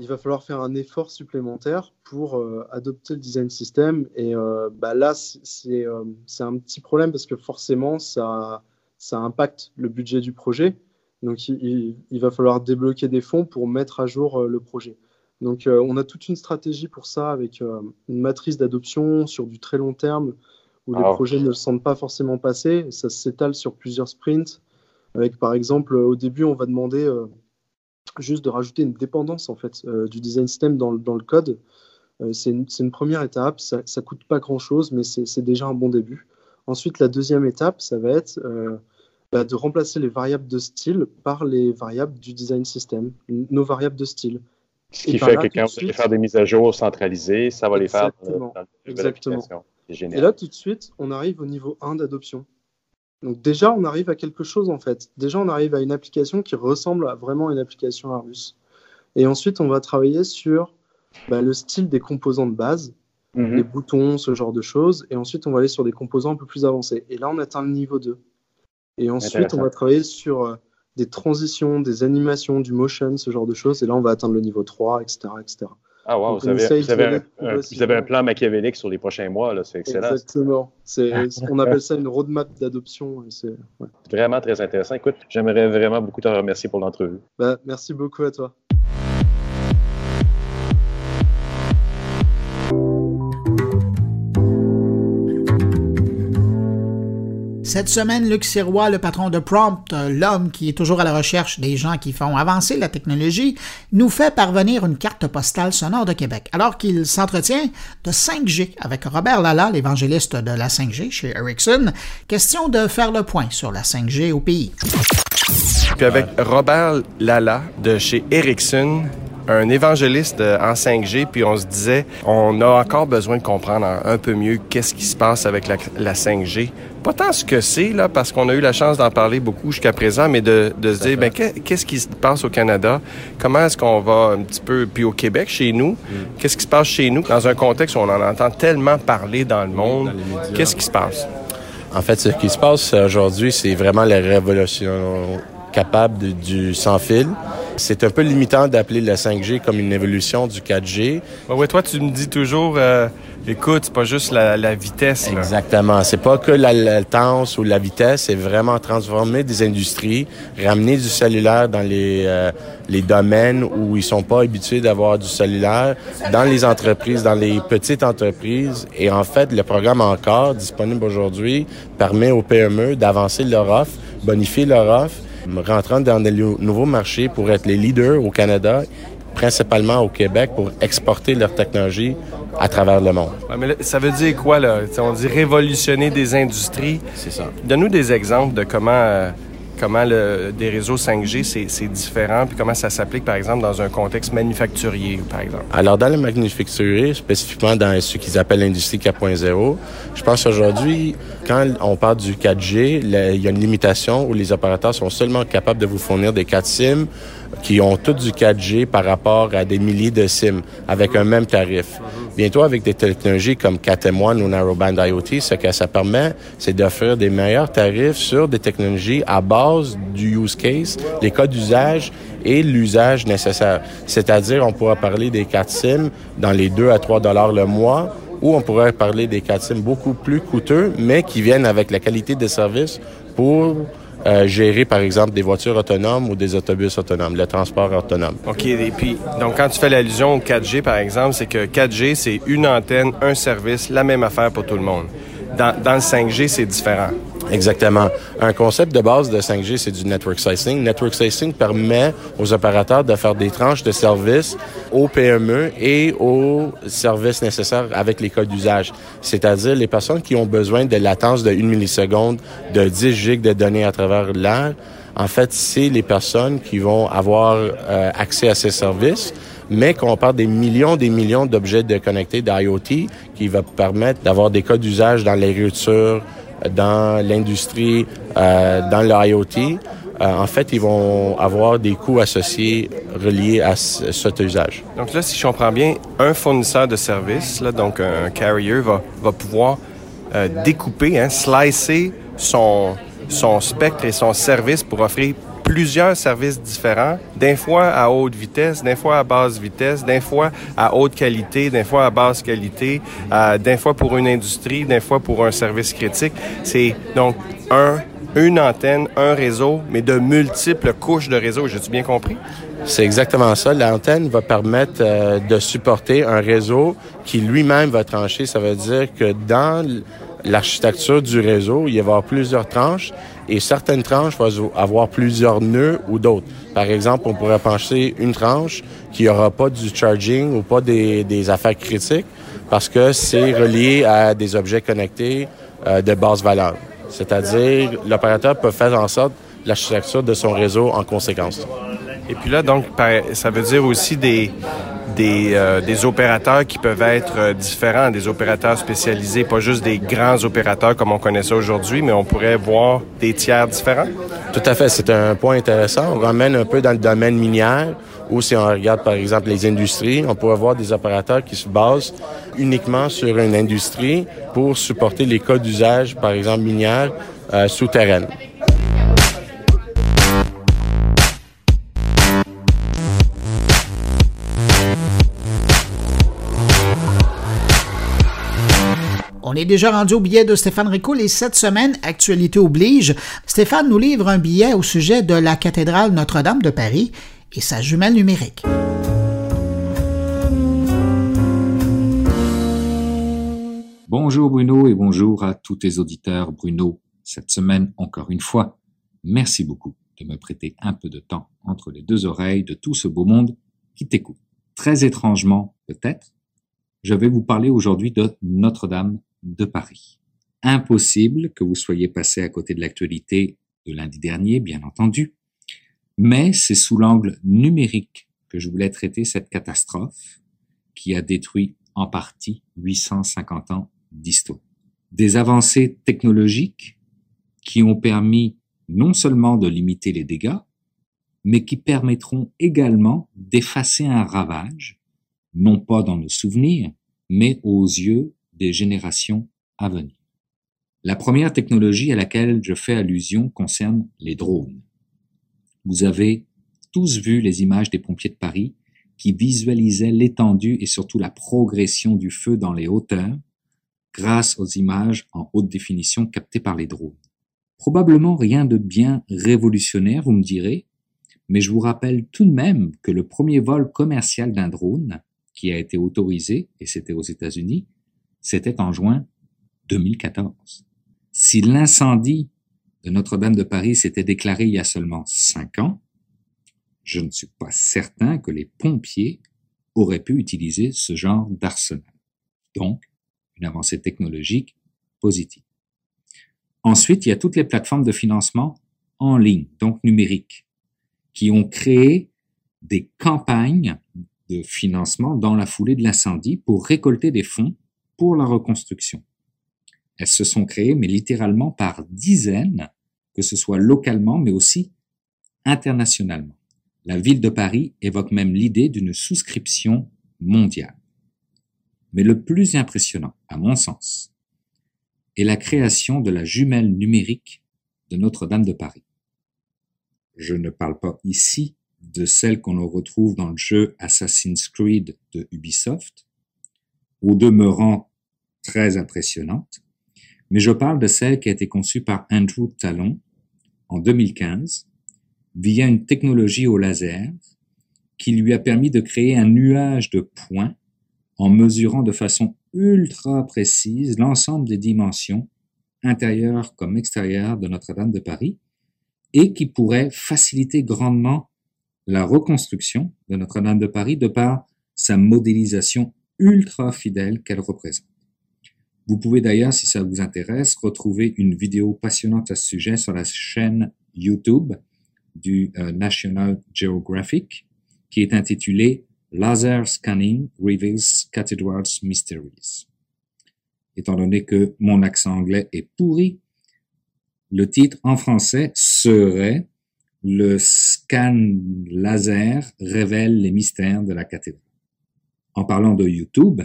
S6: il va falloir faire un effort supplémentaire pour adopter le design system. Et bah là, c'est un petit problème parce que forcément, ça, ça impacte le budget du projet. Donc, il, il, va falloir débloquer des fonds pour mettre à jour le projet. Donc, euh, on a toute une stratégie pour ça avec euh, une matrice d'adoption sur du très long terme où les projets ne le sentent pas forcément passer. Ça s'étale sur plusieurs sprints. Avec, par exemple, au début, on va demander euh, juste de rajouter une dépendance en fait du design system dans, le code. c'est une, première étape. Ça, ne coûte pas grand chose, mais c'est déjà un bon début. Ensuite, la deuxième étape, ça va être bah, de remplacer les variables de style par les variables du design system, nos variables de style.
S5: Ce qui fait que quand vous allez faire des mises à jour centralisées, ça va les faire dans
S6: Exactement. Et là, tout de suite, on arrive au niveau 1 d'adoption. Donc déjà, on arrive à quelque chose en fait. Déjà, on arrive à une application qui ressemble à vraiment une application Airbus. Et ensuite, on va travailler sur bah, le style des composants de base, mhm. les boutons, ce genre de choses. Et ensuite, on va aller sur des composants un peu plus avancés. Et là, on atteint le niveau 2. Et ensuite, on va travailler sur euh, des transitions, des animations, du motion, ce genre de choses. Et là, on va atteindre le niveau 3, etc. etc.
S5: Ah, wow, vous, avez, vous, avez un, vous, avez un, plan machiavélique sur les prochains mois, c'est excellent.
S6: Exactement. on appelle ça une roadmap d'adoption. C'est
S5: vraiment très intéressant. Écoute, j'aimerais vraiment beaucoup te remercier pour l'entrevue.
S6: Bah, merci beaucoup à toi.
S1: Cette semaine, Luc Sirois, le patron de Prompt, l'homme qui est toujours à la recherche des gens qui font avancer la technologie, nous fait parvenir une carte postale sonore de Québec, alors qu'il s'entretient de 5G avec Robert Lala, l'évangéliste de la 5G chez Ericsson. Question de faire le point sur la 5G au pays.
S7: Puis avec Robert Lala de chez Ericsson, un évangéliste en 5G, puis on se disait, on a encore besoin de comprendre un, peu mieux qu'est-ce qui se passe avec la 5G pas tant ce que c'est, là, parce qu'on a eu la chance d'en parler beaucoup jusqu'à présent, mais de, de se dire, ben, qu'est-ce qui se passe au Canada? Comment est-ce qu'on va un petit peu, puis au Québec, chez nous, mm. qu'est-ce qui se passe chez nous? Dans un contexte où on en entend tellement parler dans le monde? Qu'est-ce qui se passe?
S8: En fait, ce qui se passe aujourd'hui, c'est vraiment la révolution capable du sans fil. C'est un peu limitant d'appeler le 5G comme une évolution du 4G.
S7: Oui, toi, tu me dis toujours, euh, écoute, c'est pas juste la, vitesse.
S8: Exactement. C'est pas que la latence ou la vitesse, c'est vraiment transformer des industries, ramener du cellulaire dans les, euh, les domaines où ils sont pas habitués d'avoir du cellulaire, dans les entreprises, dans les petites entreprises. Et en fait, le programme encore disponible aujourd'hui permet aux PME d'avancer leur offre, bonifier leur offre, rentrant dans des nouveaux marchés pour être les leaders au Canada principalement au Québec pour exporter leur technologie à travers le monde.
S7: mais ça veut dire quoi, là? on dit révolutionner des industries.
S8: C'est ça.
S7: Donne-nous des exemples de comment, euh, comment le, des réseaux 5G, c'est différent, puis comment ça s'applique, par exemple, dans un contexte manufacturier, par exemple?
S8: Alors, dans le manufacturier, spécifiquement dans ce qu'ils appellent l'industrie 4.0, je pense aujourd'hui, quand on parle du 4G, il y a une limitation où les opérateurs sont seulement capables de vous fournir des 4 SIM qui ont tout du 4G par rapport à des milliers de SIM avec un même tarif. Bientôt, avec des technologies comme 4M1 ou Narrowband IoT, ce que ça permet, c'est d'offrir des meilleurs tarifs sur des technologies à base du use case, les cas d'usage et l'usage nécessaire. C'est-à-dire, on pourra parler des 4 SIM dans les 2 à 3 dollars le mois ou on pourrait parler des 4 SIM beaucoup plus coûteux, mais qui viennent avec la qualité de service pour euh, gérer, par exemple, des voitures autonomes ou des autobus autonomes, le transport autonome.
S7: OK. Et puis, donc, quand tu fais l'allusion au 4G, par exemple, c'est que 4G, c'est une antenne, un service, la même affaire pour tout le monde. Dans, le 5G, c'est différent.
S8: Exactement. Un concept de base de 5G, c'est du network slicing. Network slicing permet aux opérateurs de faire des tranches de services aux PME et aux services nécessaires avec les codes d'usage. C'est-à-dire les personnes qui ont besoin de latence de 1 milliseconde, de 10 gigs de données à travers l'air. En fait, c'est les personnes qui vont avoir euh, accès à ces services mais qu'on parle des millions des millions d'objets de connectés d'IoT qui va permettre d'avoir des cas d'usage dans l'agriculture, dans l'industrie, euh, dans l'IoT, euh, en fait, ils vont avoir des coûts associés reliés à cet usage.
S7: Donc là, si je comprends bien, un fournisseur de services, donc un carrier, va, va pouvoir euh, découper, hein, slicer son, son spectre et son service pour offrir plusieurs services différents, d'un fois à haute vitesse, d'un fois à basse vitesse, d'un fois à haute qualité, d'un fois à basse qualité, euh, d'un fois pour une industrie, d'un fois pour un service critique. C'est donc un une antenne, un réseau, mais de multiples couches de réseau. J'ai-tu bien compris?
S8: C'est exactement ça. L'antenne va permettre euh, de supporter un réseau qui lui-même va trancher. Ça veut dire que dans l'architecture du réseau, il va y avoir plusieurs tranches et certaines tranches vont avoir plusieurs nœuds ou d'autres. Par exemple, on pourrait pencher une tranche qui n'aura pas du charging ou pas des, des, affaires critiques parce que c'est relié à des objets connectés euh, de basse valeur. C'est-à-dire, l'opérateur peut faire en sorte l'architecture de son réseau en conséquence.
S7: Et puis là, donc, ça veut dire aussi des, des, euh, des opérateurs qui peuvent être euh, différents, des opérateurs spécialisés, pas juste des grands opérateurs comme on connaît ça aujourd'hui, mais on pourrait voir des tiers différents?
S8: Tout à fait, c'est un point intéressant. On ramène un peu dans le domaine minière, ou si on regarde par exemple les industries, on pourrait voir des opérateurs qui se basent uniquement sur une industrie pour supporter les cas d'usage, par exemple minière, euh, souterraine.
S1: On est déjà rendu au billet de Stéphane Ricoul et cette semaine, actualité oblige, Stéphane nous livre un billet au sujet de la cathédrale Notre-Dame de Paris et sa jumelle numérique.
S9: Bonjour Bruno et bonjour à tous tes auditeurs. Bruno, cette semaine, encore une fois, merci beaucoup de me prêter un peu de temps entre les deux oreilles de tout ce beau monde qui t'écoute. Très étrangement, peut-être, je vais vous parler aujourd'hui de Notre-Dame de Paris. Impossible que vous soyez passé à côté de l'actualité de lundi dernier, bien entendu, mais c'est sous l'angle numérique que je voulais traiter cette catastrophe qui a détruit en partie 850 ans d'histoire. Des avancées technologiques qui ont permis non seulement de limiter les dégâts, mais qui permettront également d'effacer un ravage, non pas dans nos souvenirs, mais aux yeux des générations à venir. La première technologie à laquelle je fais allusion concerne les drones. Vous avez tous vu les images des pompiers de Paris qui visualisaient l'étendue et surtout la progression du feu dans les hauteurs grâce aux images en haute définition captées par les drones. Probablement rien de bien révolutionnaire, vous me direz, mais je vous rappelle tout de même que le premier vol commercial d'un drone, qui a été autorisé, et c'était aux États-Unis, c'était en juin 2014. Si l'incendie de Notre-Dame de Paris s'était déclaré il y a seulement cinq ans, je ne suis pas certain que les pompiers auraient pu utiliser ce genre d'arsenal. Donc, une avancée technologique positive. Ensuite, il y a toutes les plateformes de financement en ligne, donc numériques, qui ont créé des campagnes de financement dans la foulée de l'incendie pour récolter des fonds pour la reconstruction. Elles se sont créées, mais littéralement par dizaines, que ce soit localement, mais aussi internationalement. La ville de Paris évoque même l'idée d'une souscription mondiale. Mais le plus impressionnant, à mon sens, est la création de la jumelle numérique de Notre-Dame de Paris. Je ne parle pas ici de celle qu'on retrouve dans le jeu Assassin's Creed de Ubisoft, au demeurant très impressionnante, mais je parle de celle qui a été conçue par Andrew Talon en 2015 via une technologie au laser qui lui a permis de créer un nuage de points en mesurant de façon ultra précise l'ensemble des dimensions intérieures comme extérieures de Notre-Dame de Paris et qui pourrait faciliter grandement la reconstruction de Notre-Dame de Paris de par sa modélisation ultra fidèle qu'elle représente. Vous pouvez d'ailleurs, si ça vous intéresse, retrouver une vidéo passionnante à ce sujet sur la chaîne YouTube du euh, National Geographic qui est intitulée Laser Scanning Reveals Cathedral's Mysteries. Étant donné que mon accent anglais est pourri, le titre en français serait Le scan laser révèle les mystères de la cathédrale. En parlant de YouTube,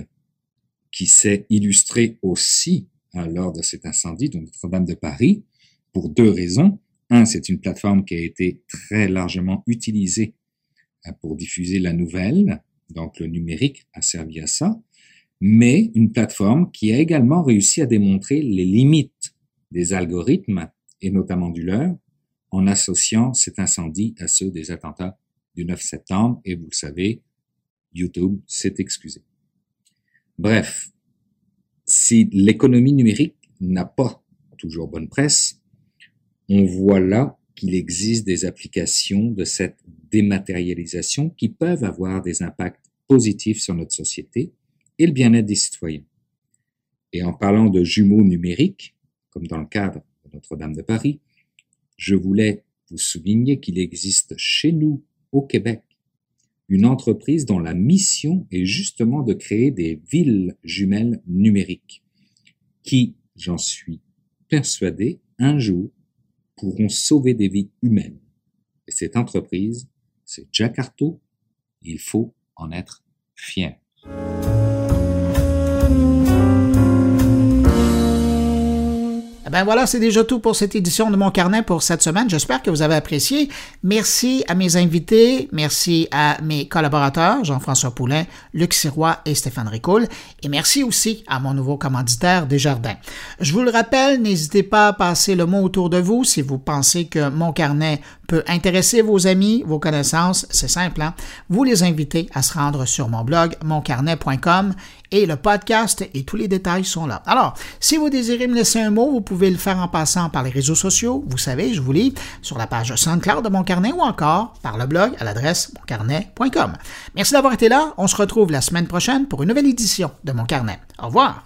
S9: qui s'est illustré aussi euh, lors de cet incendie de Notre-Dame de Paris, pour deux raisons. Un, c'est une plateforme qui a été très largement utilisée euh, pour diffuser la nouvelle, donc le numérique a servi à ça, mais une plateforme qui a également réussi à démontrer les limites des algorithmes, et notamment du leur, en associant cet incendie à ceux des attentats du 9 septembre, et vous le savez, YouTube s'est excusé. Bref, si l'économie numérique n'a pas toujours bonne presse, on voit là qu'il existe des applications de cette dématérialisation qui peuvent avoir des impacts positifs sur notre société et le bien-être des citoyens. Et en parlant de jumeaux numériques, comme dans le cadre de Notre-Dame de Paris, je voulais vous souligner qu'il existe chez nous, au Québec, une entreprise dont la mission est justement de créer des villes jumelles numériques qui, j'en suis persuadé, un jour pourront sauver des vies humaines. Et cette entreprise, c'est Jakarto. Il faut en être fier.
S1: Ben voilà, c'est déjà tout pour cette édition de mon carnet pour cette semaine. J'espère que vous avez apprécié. Merci à mes invités, merci à mes collaborateurs, Jean-François Poulain, Luc Sirois et Stéphane Ricoul, et merci aussi à mon nouveau commanditaire Desjardins. Je vous le rappelle, n'hésitez pas à passer le mot autour de vous si vous pensez que mon carnet peut intéresser vos amis, vos connaissances. C'est simple, hein? Vous les invitez à se rendre sur mon blog moncarnet.com et le podcast et tous les détails sont là. Alors, si vous désirez me laisser un mot, vous pouvez le faire en passant par les réseaux sociaux. Vous savez, je vous lis sur la page SoundCloud de Mon Carnet ou encore par le blog à l'adresse moncarnet.com. Merci d'avoir été là. On se retrouve la semaine prochaine pour une nouvelle édition de Mon Carnet. Au revoir.